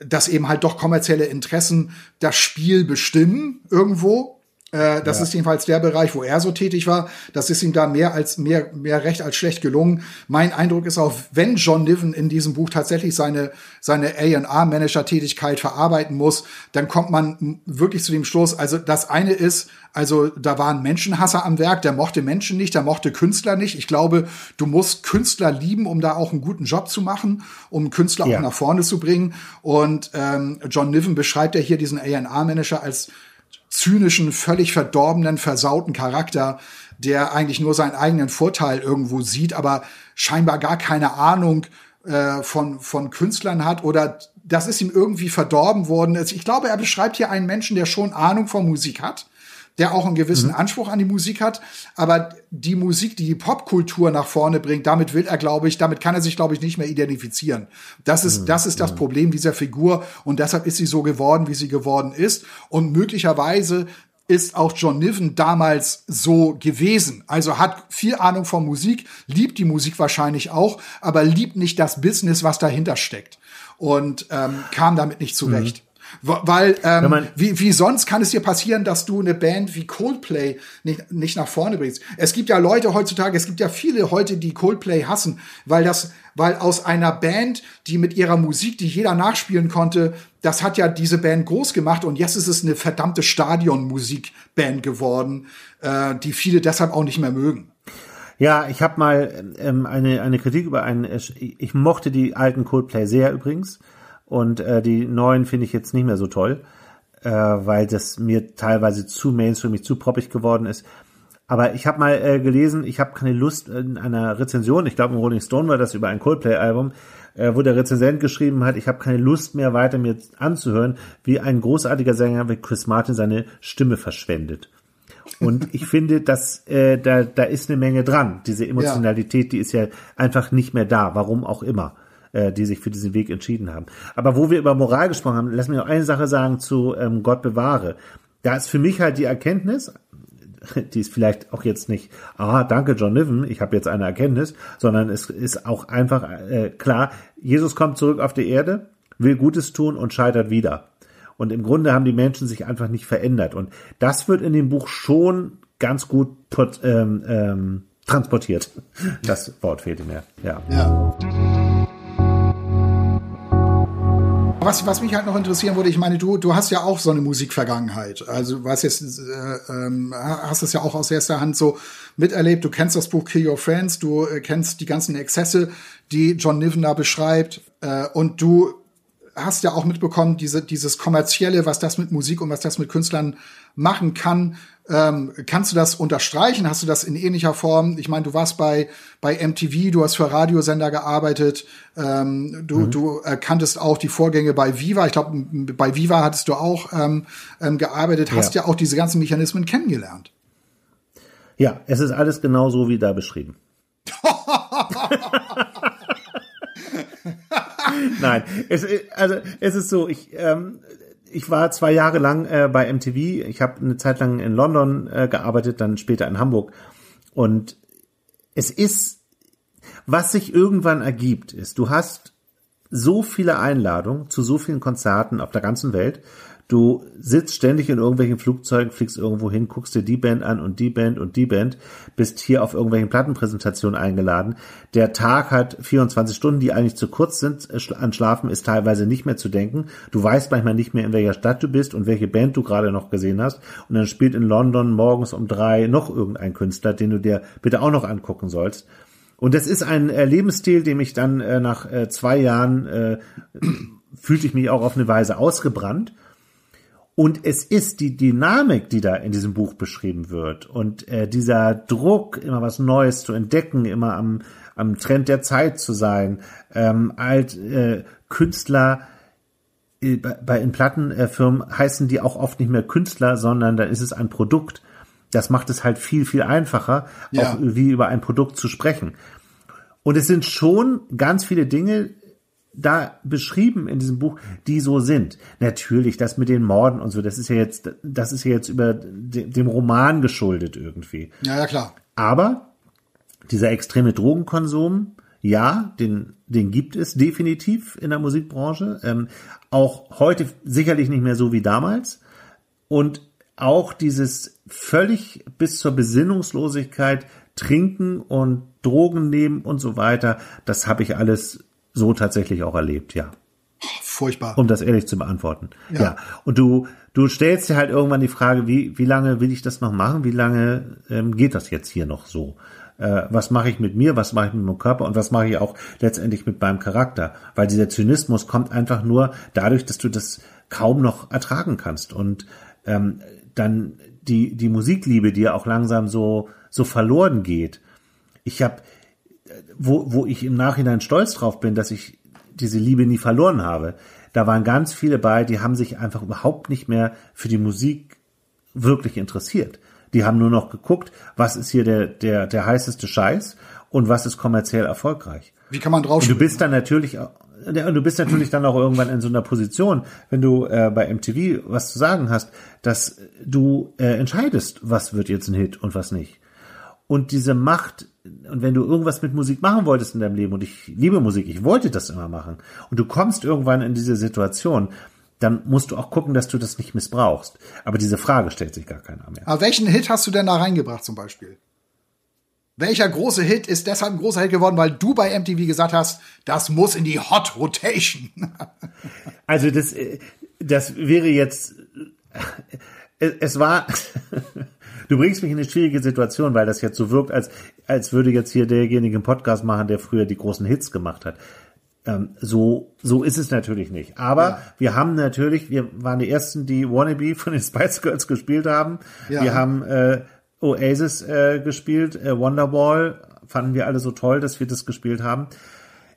dass eben halt doch kommerzielle Interessen das Spiel bestimmen irgendwo. Äh, das ja. ist jedenfalls der Bereich, wo er so tätig war. Das ist ihm da mehr als mehr mehr recht als schlecht gelungen. Mein Eindruck ist auch, wenn John Niven in diesem Buch tatsächlich seine seine A&R Manager Tätigkeit verarbeiten muss, dann kommt man wirklich zu dem Schluss. Also das eine ist, also da war ein Menschenhasser am Werk, der mochte Menschen nicht, der mochte Künstler nicht. Ich glaube, du musst Künstler lieben, um da auch einen guten Job zu machen, um Künstler ja. auch nach vorne zu bringen. Und ähm, John Niven beschreibt ja hier diesen A&R Manager als zynischen, völlig verdorbenen, versauten Charakter, der eigentlich nur seinen eigenen Vorteil irgendwo sieht, aber scheinbar gar keine Ahnung äh, von, von Künstlern hat oder das ist ihm irgendwie verdorben worden. Ich glaube, er beschreibt hier einen Menschen, der schon Ahnung von Musik hat, der auch einen gewissen mhm. Anspruch an die Musik hat. Aber die Musik, die die Popkultur nach vorne bringt, damit will er, glaube ich, damit kann er sich, glaube ich, nicht mehr identifizieren. Das ist, mhm. das ist das mhm. Problem dieser Figur und deshalb ist sie so geworden, wie sie geworden ist. Und möglicherweise ist auch John Niven damals so gewesen. Also hat viel Ahnung von Musik, liebt die Musik wahrscheinlich auch, aber liebt nicht das Business, was dahinter steckt. Und ähm, kam damit nicht zurecht. Mhm. Weil, ähm, wie, wie sonst kann es dir passieren, dass du eine Band wie Coldplay nicht, nicht nach vorne bringst? Es gibt ja Leute heutzutage, es gibt ja viele heute, die Coldplay hassen, weil das, weil aus einer Band, die mit ihrer Musik, die jeder nachspielen konnte, das hat ja diese Band groß gemacht und jetzt ist es eine verdammte Stadionmusikband geworden, äh, die viele deshalb auch nicht mehr mögen. Ja, ich habe mal ähm, eine, eine Kritik über einen, ich mochte die alten Coldplay sehr übrigens. Und äh, die neuen finde ich jetzt nicht mehr so toll, äh, weil das mir teilweise zu mainstreamig, zu poppig geworden ist. Aber ich habe mal äh, gelesen, ich habe keine Lust in einer Rezension, ich glaube im Rolling Stone war das über ein Coldplay-Album, äh, wo der Rezensent geschrieben hat, ich habe keine Lust mehr weiter mir anzuhören, wie ein großartiger Sänger wie Chris Martin seine Stimme verschwendet. Und ich finde, dass äh, da, da ist eine Menge dran. Diese Emotionalität, ja. die ist ja einfach nicht mehr da, warum auch immer äh, die sich für diesen Weg entschieden haben. Aber wo wir über Moral gesprochen haben, lass mich noch eine Sache sagen zu ähm, Gott bewahre. Da ist für mich halt die Erkenntnis, die ist vielleicht auch jetzt nicht, ah, danke John Niven, ich habe jetzt eine Erkenntnis, sondern es ist auch einfach äh, klar, Jesus kommt zurück auf die Erde, will Gutes tun und scheitert wieder. Und im Grunde haben die Menschen sich einfach nicht verändert. Und das wird in dem Buch schon ganz gut ähm, ähm, transportiert. Das Wort fehlte mir. Ja. ja. Was, was mich halt noch interessieren würde, ich meine, du, du hast ja auch so eine Musikvergangenheit. Also was jetzt, äh, ähm, hast es ja auch aus erster Hand so miterlebt. Du kennst das Buch Kill Your Friends, du äh, kennst die ganzen Exzesse, die John Niven da beschreibt. Äh, und du hast ja auch mitbekommen, diese, dieses kommerzielle, was das mit Musik und was das mit Künstlern machen kann. Ähm, kannst du das unterstreichen? Hast du das in ähnlicher Form? Ich meine, du warst bei, bei MTV, du hast für Radiosender gearbeitet, ähm, du, mhm. du äh, kanntest auch die Vorgänge bei Viva. Ich glaube, bei Viva hattest du auch ähm, ähm, gearbeitet, hast ja. ja auch diese ganzen Mechanismen kennengelernt. Ja, es ist alles genau so wie da beschrieben. Nein, es, also es ist so, ich, ähm, ich war zwei Jahre lang äh, bei MTV. Ich habe eine Zeit lang in London äh, gearbeitet, dann später in Hamburg. Und es ist, was sich irgendwann ergibt, ist, du hast so viele Einladungen zu so vielen Konzerten auf der ganzen Welt. Du sitzt ständig in irgendwelchen Flugzeugen, fliegst irgendwo hin, guckst dir die Band an und die Band und die Band, bist hier auf irgendwelchen Plattenpräsentationen eingeladen. Der Tag hat 24 Stunden, die eigentlich zu kurz sind. An Schlafen ist teilweise nicht mehr zu denken. Du weißt manchmal nicht mehr, in welcher Stadt du bist und welche Band du gerade noch gesehen hast. Und dann spielt in London morgens um drei noch irgendein Künstler, den du dir bitte auch noch angucken sollst. Und das ist ein äh, Lebensstil, dem ich dann äh, nach äh, zwei Jahren äh, fühlte ich mich auch auf eine Weise ausgebrannt und es ist die Dynamik, die da in diesem Buch beschrieben wird und äh, dieser Druck, immer was Neues zu entdecken, immer am, am Trend der Zeit zu sein, ähm, alt äh, Künstler äh, bei in Plattenfirmen heißen die auch oft nicht mehr Künstler, sondern da ist es ein Produkt. Das macht es halt viel viel einfacher, ja. auch wie über ein Produkt zu sprechen. Und es sind schon ganz viele Dinge, da beschrieben in diesem Buch, die so sind. Natürlich, das mit den Morden und so, das ist ja jetzt, das ist ja jetzt über dem Roman geschuldet irgendwie. Ja, ja, klar. Aber dieser extreme Drogenkonsum, ja, den, den gibt es definitiv in der Musikbranche. Ähm, auch heute sicherlich nicht mehr so wie damals. Und auch dieses völlig bis zur Besinnungslosigkeit trinken und Drogen nehmen und so weiter, das habe ich alles so tatsächlich auch erlebt, ja. Furchtbar. Um das ehrlich zu beantworten. Ja. ja. Und du, du stellst dir halt irgendwann die Frage, wie, wie lange will ich das noch machen? Wie lange ähm, geht das jetzt hier noch so? Äh, was mache ich mit mir? Was mache ich mit meinem Körper? Und was mache ich auch letztendlich mit meinem Charakter? Weil dieser Zynismus kommt einfach nur dadurch, dass du das kaum noch ertragen kannst. Und ähm, dann die, die Musikliebe, die ja auch langsam so, so verloren geht. Ich habe wo, wo ich im Nachhinein stolz drauf bin, dass ich diese Liebe nie verloren habe. Da waren ganz viele bei, die haben sich einfach überhaupt nicht mehr für die Musik wirklich interessiert. Die haben nur noch geguckt, was ist hier der, der, der heißeste Scheiß und was ist kommerziell erfolgreich. Wie kann man drauf? Und du bist dann natürlich, du bist natürlich dann auch irgendwann in so einer Position, wenn du äh, bei MTV was zu sagen hast, dass du äh, entscheidest, was wird jetzt ein Hit und was nicht. Und diese Macht, und wenn du irgendwas mit Musik machen wolltest in deinem Leben, und ich liebe Musik, ich wollte das immer machen, und du kommst irgendwann in diese Situation, dann musst du auch gucken, dass du das nicht missbrauchst. Aber diese Frage stellt sich gar keiner mehr. Aber welchen Hit hast du denn da reingebracht zum Beispiel? Welcher große Hit ist deshalb ein großer Hit geworden, weil du bei MTV gesagt hast, das muss in die Hot Rotation? also das, äh, das wäre jetzt, äh, es war, Du bringst mich in eine schwierige Situation, weil das jetzt so wirkt, als, als würde jetzt hier derjenige einen Podcast machen, der früher die großen Hits gemacht hat. Ähm, so, so ist es natürlich nicht. Aber ja. wir haben natürlich, wir waren die ersten, die Wannabe von den Spice Girls gespielt haben. Ja. Wir haben äh, Oasis äh, gespielt, äh, Wonderwall fanden wir alle so toll, dass wir das gespielt haben.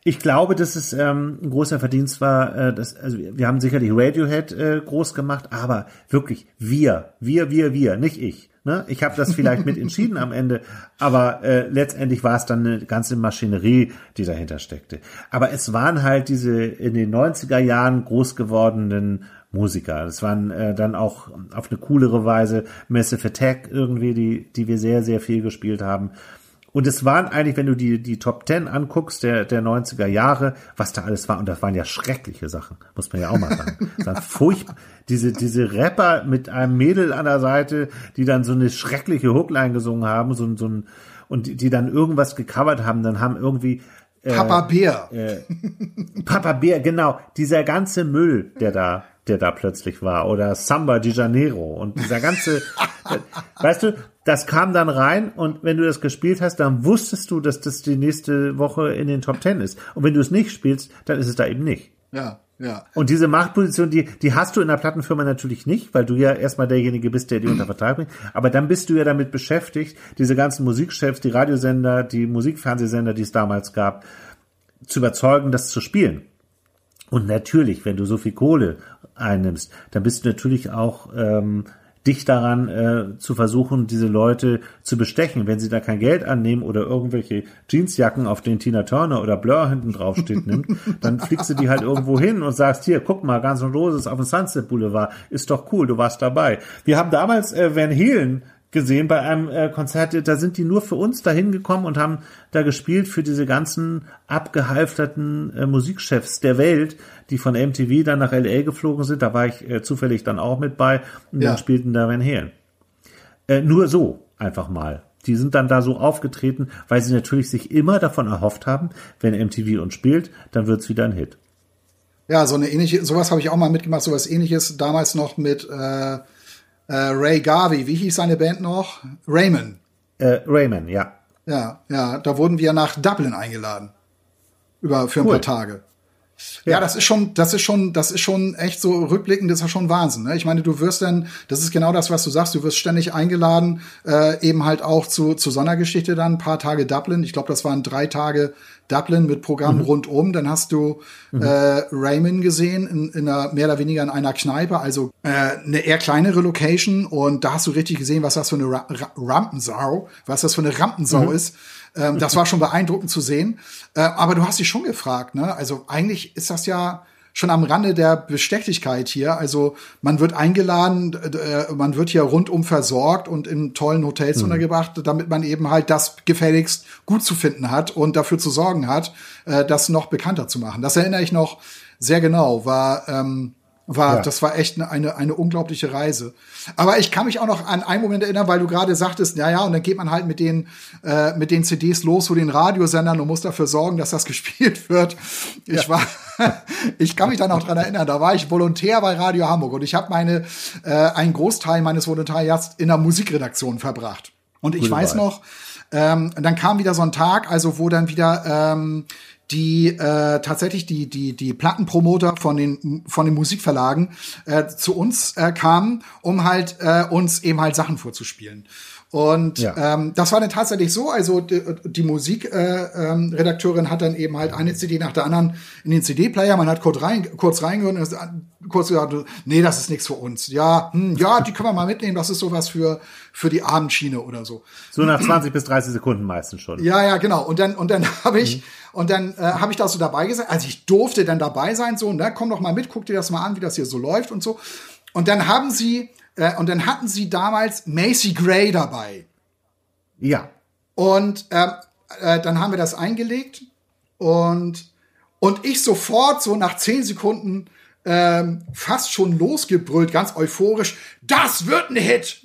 Ich glaube, dass es ähm, ein großer Verdienst war. Äh, dass, also wir haben sicherlich Radiohead äh, groß gemacht, aber wirklich wir, wir, wir, wir, nicht ich. Ne? Ich habe das vielleicht mit entschieden am Ende, aber äh, letztendlich war es dann eine ganze Maschinerie, die dahinter steckte. Aber es waren halt diese in den 90er Jahren groß gewordenen Musiker. Das waren äh, dann auch auf eine coolere Weise Massive Attack irgendwie, die, die wir sehr, sehr viel gespielt haben. Und es waren eigentlich, wenn du die, die Top Ten anguckst, der, der 90er Jahre, was da alles war, und das waren ja schreckliche Sachen, muss man ja auch mal sagen. Das waren furchtbar. Diese, diese Rapper mit einem Mädel an der Seite, die dann so eine schreckliche Hookline gesungen haben, so, so ein, und die, die dann irgendwas gecovert haben, dann haben irgendwie, äh, Papa Bär. Äh, Papa Bär, genau. Dieser ganze Müll, der da, der da plötzlich war. Oder Samba de Janeiro. Und dieser ganze, weißt du, das kam dann rein und wenn du das gespielt hast, dann wusstest du, dass das die nächste Woche in den Top Ten ist. Und wenn du es nicht spielst, dann ist es da eben nicht. Ja, ja. Und diese Machtposition, die, die hast du in der Plattenfirma natürlich nicht, weil du ja erstmal derjenige bist, der die unter Vertrag bringt. Aber dann bist du ja damit beschäftigt, diese ganzen Musikchefs, die Radiosender, die Musikfernsehsender, die es damals gab, zu überzeugen, das zu spielen. Und natürlich, wenn du so viel Kohle einnimmst, dann bist du natürlich auch ähm, dich daran äh, zu versuchen, diese Leute zu bestechen. Wenn sie da kein Geld annehmen oder irgendwelche Jeansjacken, auf denen Tina Turner oder Blur hinten drauf steht, nimmt, dann fliegst du die halt irgendwo hin und sagst, hier, guck mal, ganz und Roses auf dem Sunset Boulevard, ist doch cool, du warst dabei. Wir haben damals äh, Van Halen gesehen bei einem äh, Konzert, da sind die nur für uns dahin gekommen und haben da gespielt für diese ganzen abgehalfterten äh, Musikchefs der Welt, die von MTV dann nach LA geflogen sind. Da war ich äh, zufällig dann auch mit bei und ja. dann spielten da Van Halen. Äh, nur so einfach mal. Die sind dann da so aufgetreten, weil sie natürlich sich immer davon erhofft haben, wenn MTV uns spielt, dann wird's wieder ein Hit. Ja, so eine ähnliche, sowas habe ich auch mal mitgemacht, sowas ähnliches damals noch mit äh äh, Ray Garvey, wie hieß seine Band noch? Raymond. Äh, Raymond, ja. Ja, ja, da wurden wir nach Dublin eingeladen. Über, für ein cool. paar Tage. Ja. ja, das ist schon, das ist schon, das ist schon echt so rückblickend, das ist schon Wahnsinn. Ne? Ich meine, du wirst dann, das ist genau das, was du sagst, du wirst ständig eingeladen, äh, eben halt auch zu, zu Sondergeschichte dann, ein paar Tage Dublin. Ich glaube, das waren drei Tage Dublin mit Programm mhm. rundum. Dann hast du mhm. äh, Raymond gesehen, in, in einer, mehr oder weniger in einer Kneipe, also äh, eine eher kleinere Location. Und da hast du richtig gesehen, was das für eine Ra Ra Rampensau, was das für eine Rampensau mhm. ist. Ähm, das war schon beeindruckend zu sehen. Äh, aber du hast dich schon gefragt, ne? Also eigentlich ist das ja schon am Rande der Bestechlichkeit hier. Also man wird eingeladen, äh, man wird hier rundum versorgt und in tollen Hotels mhm. untergebracht, damit man eben halt das gefälligst gut zu finden hat und dafür zu sorgen hat, äh, das noch bekannter zu machen. Das erinnere ich noch sehr genau, war ähm, war, ja. das war echt eine, eine, eine unglaubliche Reise. Aber ich kann mich auch noch an einen Moment erinnern, weil du gerade sagtest, ja, ja, und dann geht man halt mit den, äh, mit den CDs los zu den Radiosendern und muss dafür sorgen, dass das gespielt wird. Ich ja. war, ich kann mich da noch dran erinnern, da war ich Volontär bei Radio Hamburg und ich habe meine, äh, einen Großteil meines Volontariats in der Musikredaktion verbracht. Und ich Gute weiß Wahl. noch, ähm, dann kam wieder so ein Tag, also wo dann wieder ähm, die äh, tatsächlich die die die Plattenpromoter von den von den Musikverlagen äh, zu uns äh, kamen, um halt äh, uns eben halt Sachen vorzuspielen. Und ja. ähm, das war dann tatsächlich so, also die, die Musikredakteurin äh, ähm, hat dann eben halt eine CD nach der anderen in den CD-Player, man hat kurz, rein, kurz reingehört und kurz gesagt, nee, das ist nichts für uns. Ja, hm, ja, die können wir mal mitnehmen, das ist sowas für, für die Abendschiene oder so. So nach 20 bis 30 Sekunden meistens schon. Ja, ja, genau. Und dann, und dann habe ich, mhm. und dann äh, habe ich da so dabei gesagt, also ich durfte dann dabei sein, so, ne, komm doch mal mit, guck dir das mal an, wie das hier so läuft und so. Und dann haben sie äh, und dann hatten sie damals Macy Gray dabei. Ja. Und äh, äh, dann haben wir das eingelegt und, und ich sofort so nach zehn Sekunden ähm, fast schon losgebrüllt, ganz euphorisch. Das wird ein Hit!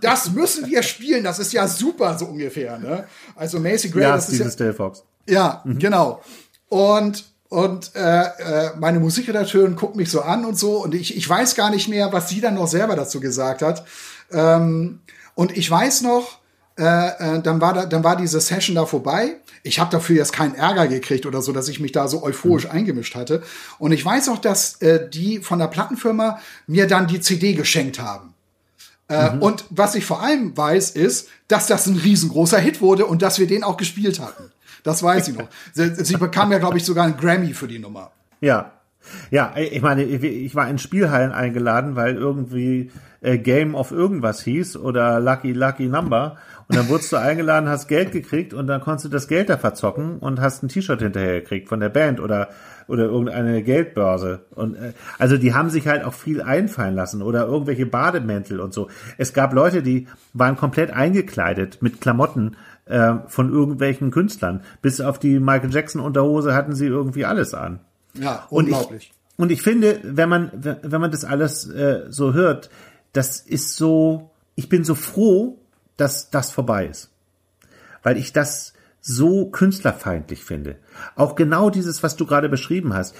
Das müssen wir spielen, das ist ja super, so ungefähr. Ne? Also Macy Gray, ja, das ist dieses ja, Fox. Ja, mhm. genau. Und und äh, äh, meine Musikredakteurin guckt mich so an und so. Und ich, ich weiß gar nicht mehr, was sie dann noch selber dazu gesagt hat. Ähm, und ich weiß noch, äh, äh, dann, war da, dann war diese Session da vorbei. Ich habe dafür jetzt keinen Ärger gekriegt oder so, dass ich mich da so euphorisch mhm. eingemischt hatte. Und ich weiß auch, dass äh, die von der Plattenfirma mir dann die CD geschenkt haben. Äh, mhm. Und was ich vor allem weiß, ist, dass das ein riesengroßer Hit wurde und dass wir den auch gespielt hatten. Das weiß ich noch. Sie, bekam ja, glaube ich, sogar einen Grammy für die Nummer. Ja. Ja, ich meine, ich war in Spielhallen eingeladen, weil irgendwie äh, Game of irgendwas hieß oder Lucky Lucky Number. Und dann wurdest du eingeladen, hast Geld gekriegt und dann konntest du das Geld da verzocken und hast ein T-Shirt hinterher gekriegt von der Band oder oder irgendeine Geldbörse. Und äh, also die haben sich halt auch viel einfallen lassen oder irgendwelche Bademäntel und so. Es gab Leute, die waren komplett eingekleidet mit Klamotten äh, von irgendwelchen Künstlern. Bis auf die Michael Jackson Unterhose hatten sie irgendwie alles an. Ja, unglaublich. Und ich, und ich finde, wenn man, wenn man das alles äh, so hört, das ist so, ich bin so froh, dass das vorbei ist. Weil ich das so künstlerfeindlich finde. Auch genau dieses, was du gerade beschrieben hast,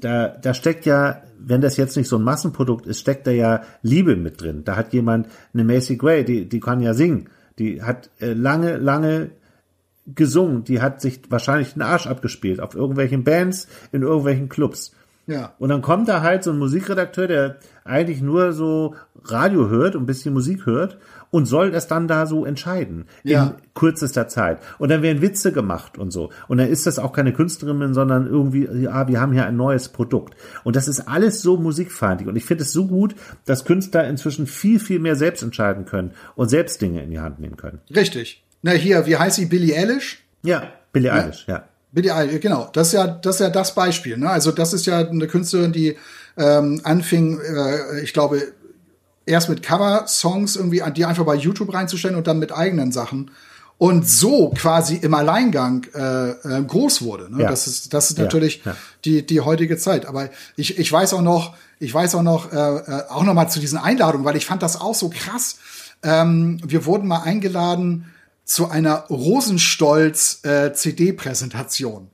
da, da steckt ja, wenn das jetzt nicht so ein Massenprodukt ist, steckt da ja Liebe mit drin. Da hat jemand eine Macy Gray, die, die kann ja singen. Die hat äh, lange, lange gesungen. Die hat sich wahrscheinlich den Arsch abgespielt auf irgendwelchen Bands, in irgendwelchen Clubs. Ja. Und dann kommt da halt so ein Musikredakteur, der eigentlich nur so Radio hört und ein bisschen Musik hört und soll das dann da so entscheiden Ja. in kürzester Zeit. Und dann werden Witze gemacht und so. Und dann ist das auch keine Künstlerin, sondern irgendwie, ja, wir haben hier ein neues Produkt. Und das ist alles so musikfeindlich. Und ich finde es so gut, dass Künstler inzwischen viel, viel mehr selbst entscheiden können und selbst Dinge in die Hand nehmen können. Richtig. Na, hier, wie heißt sie? Billie Eilish? Ja, Billie Eilish, ja. Billie Eilish, genau. Das ist ja, das ist ja das Beispiel. Ne? Also das ist ja eine Künstlerin, die ähm, anfing, äh, ich glaube, erst mit Cover-Songs irgendwie, die einfach bei YouTube reinzustellen und dann mit eigenen Sachen. Und so quasi im Alleingang äh, äh, groß wurde. Ne? Ja. Das ist, das ist Ja, natürlich ja. die die heutige Zeit. Aber ich, ich weiß auch noch, ich weiß auch noch, äh, äh, auch noch mal zu diesen Einladungen, weil ich fand das auch so krass. Ähm, wir wurden mal eingeladen zu einer Rosenstolz äh, CD-Präsentation.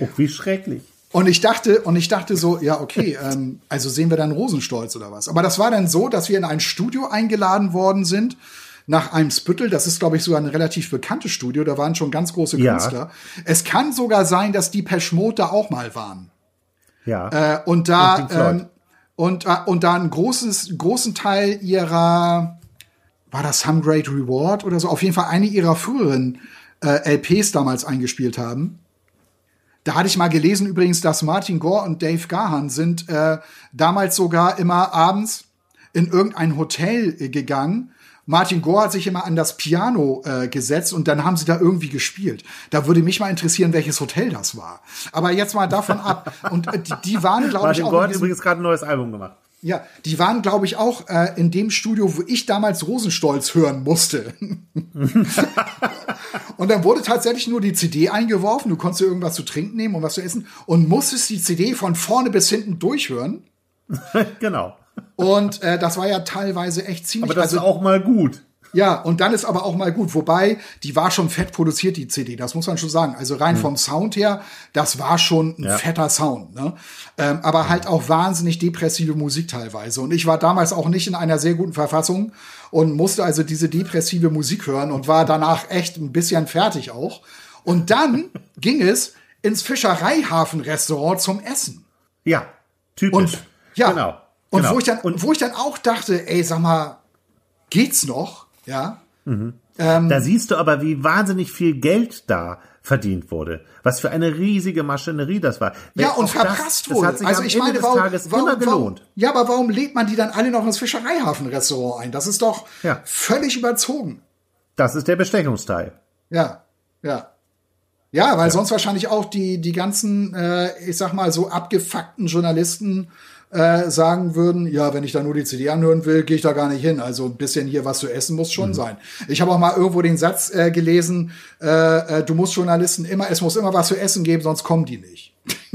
Oh, wie schrecklich. Und ich dachte, und ich dachte so, ja, okay, ähm, also sehen wir dann Rosenstolz oder was. Aber das war dann so, dass wir in ein Studio eingeladen worden sind nach Eimsbüttel. Das ist, glaube ich, sogar ein relativ bekanntes Studio. Da waren schon ganz große Ja. Künstler. Es kann sogar sein, dass die Peschmod da auch mal waren. Ja. Äh, und da Und ähm, und, äh, und da einen großes, großen Teil ihrer war das Some Great Reward oder so, auf jeden Fall eine ihrer früheren äh, LPs damals eingespielt haben. Da hatte ich mal gelesen übrigens, dass Martin Gore und Dave Gahan sind äh, damals sogar immer abends in irgendein Hotel äh, gegangen. Martin Gore hat sich immer an das Piano äh, gesetzt und dann haben sie da irgendwie gespielt. Da würde mich mal interessieren, welches Hotel das war. Aber jetzt mal davon ab. Und äh, die, die waren, glaube ich, Martin auch Gore in hat übrigens gerade ein neues Album gemacht. ja, die waren, glaube ich, auch äh, in dem Studio, wo ich damals Rosenstolz hören musste. und dann wurde tatsächlich nur die CD eingeworfen. Du konntest irgendwas zu trinken nehmen und was zu essen und musstest die CD von vorne bis hinten durchhören. genau. Und äh, das war ja teilweise echt ziemlich. Aber das also, ist auch mal gut. Ja, und dann ist aber auch mal gut. Wobei, die war schon fett produziert, die CD. Das muss man schon sagen. Also rein vom Sound her, das war schon ein Ja. fetter Sound. Ne? Ähm, aber halt auch wahnsinnig depressive Musik teilweise. Und ich war damals auch nicht in einer sehr guten Verfassung und musste also diese depressive Musik hören und war danach echt ein bisschen fertig auch. Und dann ging es ins Fischereihafenrestaurant zum Essen. Ja, typisch. Und ja, genau. und genau. wo ich dann, und wo ich dann auch dachte, ey, sag mal, geht's noch? Ja. da siehst du aber, wie wahnsinnig viel Geld da verdient wurde. Was für eine riesige Maschinerie das war. Ja, und verprasst das, wurde. Das also ich Ende meine, warum, warum, immer gelohnt. Warum, ja, aber warum lädt man die dann alle noch ins Fischereihafenrestaurant ein? Das ist doch Ja. völlig überzogen. Das ist der Bestechungsteil. Ja, ja. Ja, weil sonst wahrscheinlich auch die, die ganzen, äh, ich sag mal, so abgefuckten Journalisten äh, sagen würden, ja, wenn ich da nur die CD anhören will, gehe ich da gar nicht hin. Also ein bisschen hier was zu essen muss Mhm. schon sein. Ich habe auch mal irgendwo den Satz äh, gelesen, äh, äh, du musst Journalisten immer, es muss immer was zu essen geben, sonst kommen die nicht.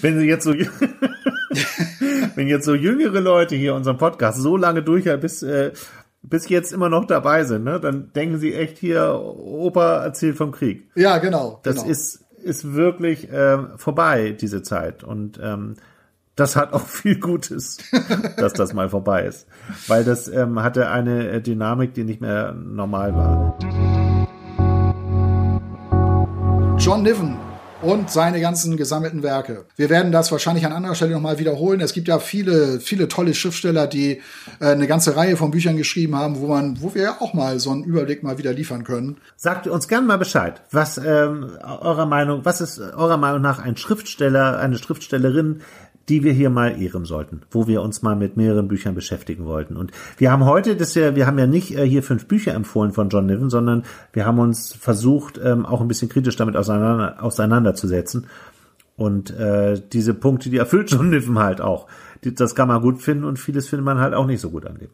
Wenn sie jetzt so, wenn jetzt so jüngere Leute hier unseren Podcast so lange durchhalten, bis, äh, bis jetzt immer noch dabei sind, ne, dann denken sie echt hier, Opa erzählt vom Krieg. Ja, genau. Das genau. ist, ist wirklich ähm, vorbei, diese Zeit. Und ähm, das hat auch viel Gutes, dass das mal vorbei ist. Weil das ähm, hatte eine äh, Dynamik, die nicht mehr normal war. John Niven und seine ganzen gesammelten Werke. Wir werden das wahrscheinlich an anderer Stelle nochmal wiederholen. Es gibt ja viele, viele tolle Schriftsteller, die äh, eine ganze Reihe von Büchern geschrieben haben, wo man, wo wir ja auch mal so einen Überblick mal wieder liefern können. Sagt uns gern mal Bescheid, was ähm, eurer Meinung, was ist eurer Meinung nach ein Schriftsteller, eine Schriftstellerin, die wir hier mal ehren sollten, wo wir uns mal mit mehreren Büchern beschäftigen wollten. Und wir haben heute, das ja, wir haben ja nicht äh, hier fünf Bücher empfohlen von John Niven, sondern wir haben uns versucht, ähm, auch ein bisschen kritisch damit auseinander, auseinanderzusetzen. Und äh, diese Punkte, die erfüllt John Niven halt auch. Die, das kann man gut finden und vieles findet man halt auch nicht so gut an dem.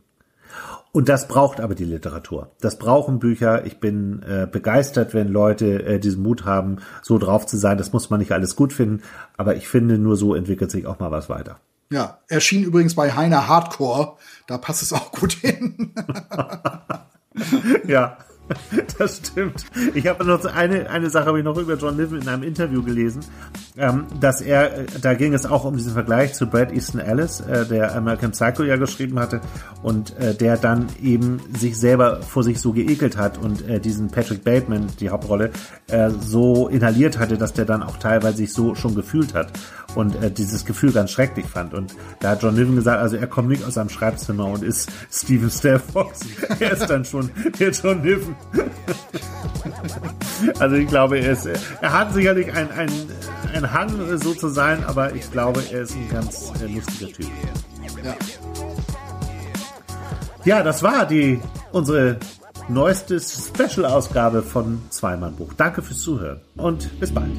Und das braucht aber die Literatur. Das brauchen Bücher. Ich bin äh, begeistert, wenn Leute äh, diesen Mut haben, so drauf zu sein. Das muss man nicht alles gut finden, aber ich finde, nur so entwickelt sich auch mal was weiter. Ja, erschien übrigens bei Heiner Hardcore. Da passt es auch gut hin. Ja. das stimmt. Ich habe noch eine, eine Sache habe ich noch über John Niven in einem Interview gelesen, ähm, dass er, äh, da ging es auch um diesen Vergleich zu Brad Easton Ellis, äh, der American Psycho ja geschrieben hatte und äh, der dann eben sich selber vor sich so geekelt hat und äh, diesen Patrick Bateman, die Hauptrolle, äh, so inhaliert hatte, dass der dann auch teilweise sich so schon gefühlt hat und äh, dieses Gefühl ganz schrecklich fand. Und da hat John Niven gesagt, also er kommt nicht aus seinem Schreibzimmer und ist Steven Stelfox. er ist dann schon der John Niven. also ich glaube, er, ist, er hat sicherlich ein, ein, ein Hang, so zu sein, aber ich glaube, er ist ein ganz äh, lustiger Typ. Ja. Ja, das war die unsere neueste Special-Ausgabe von Zweimann Buch. Danke fürs Zuhören und bis bald.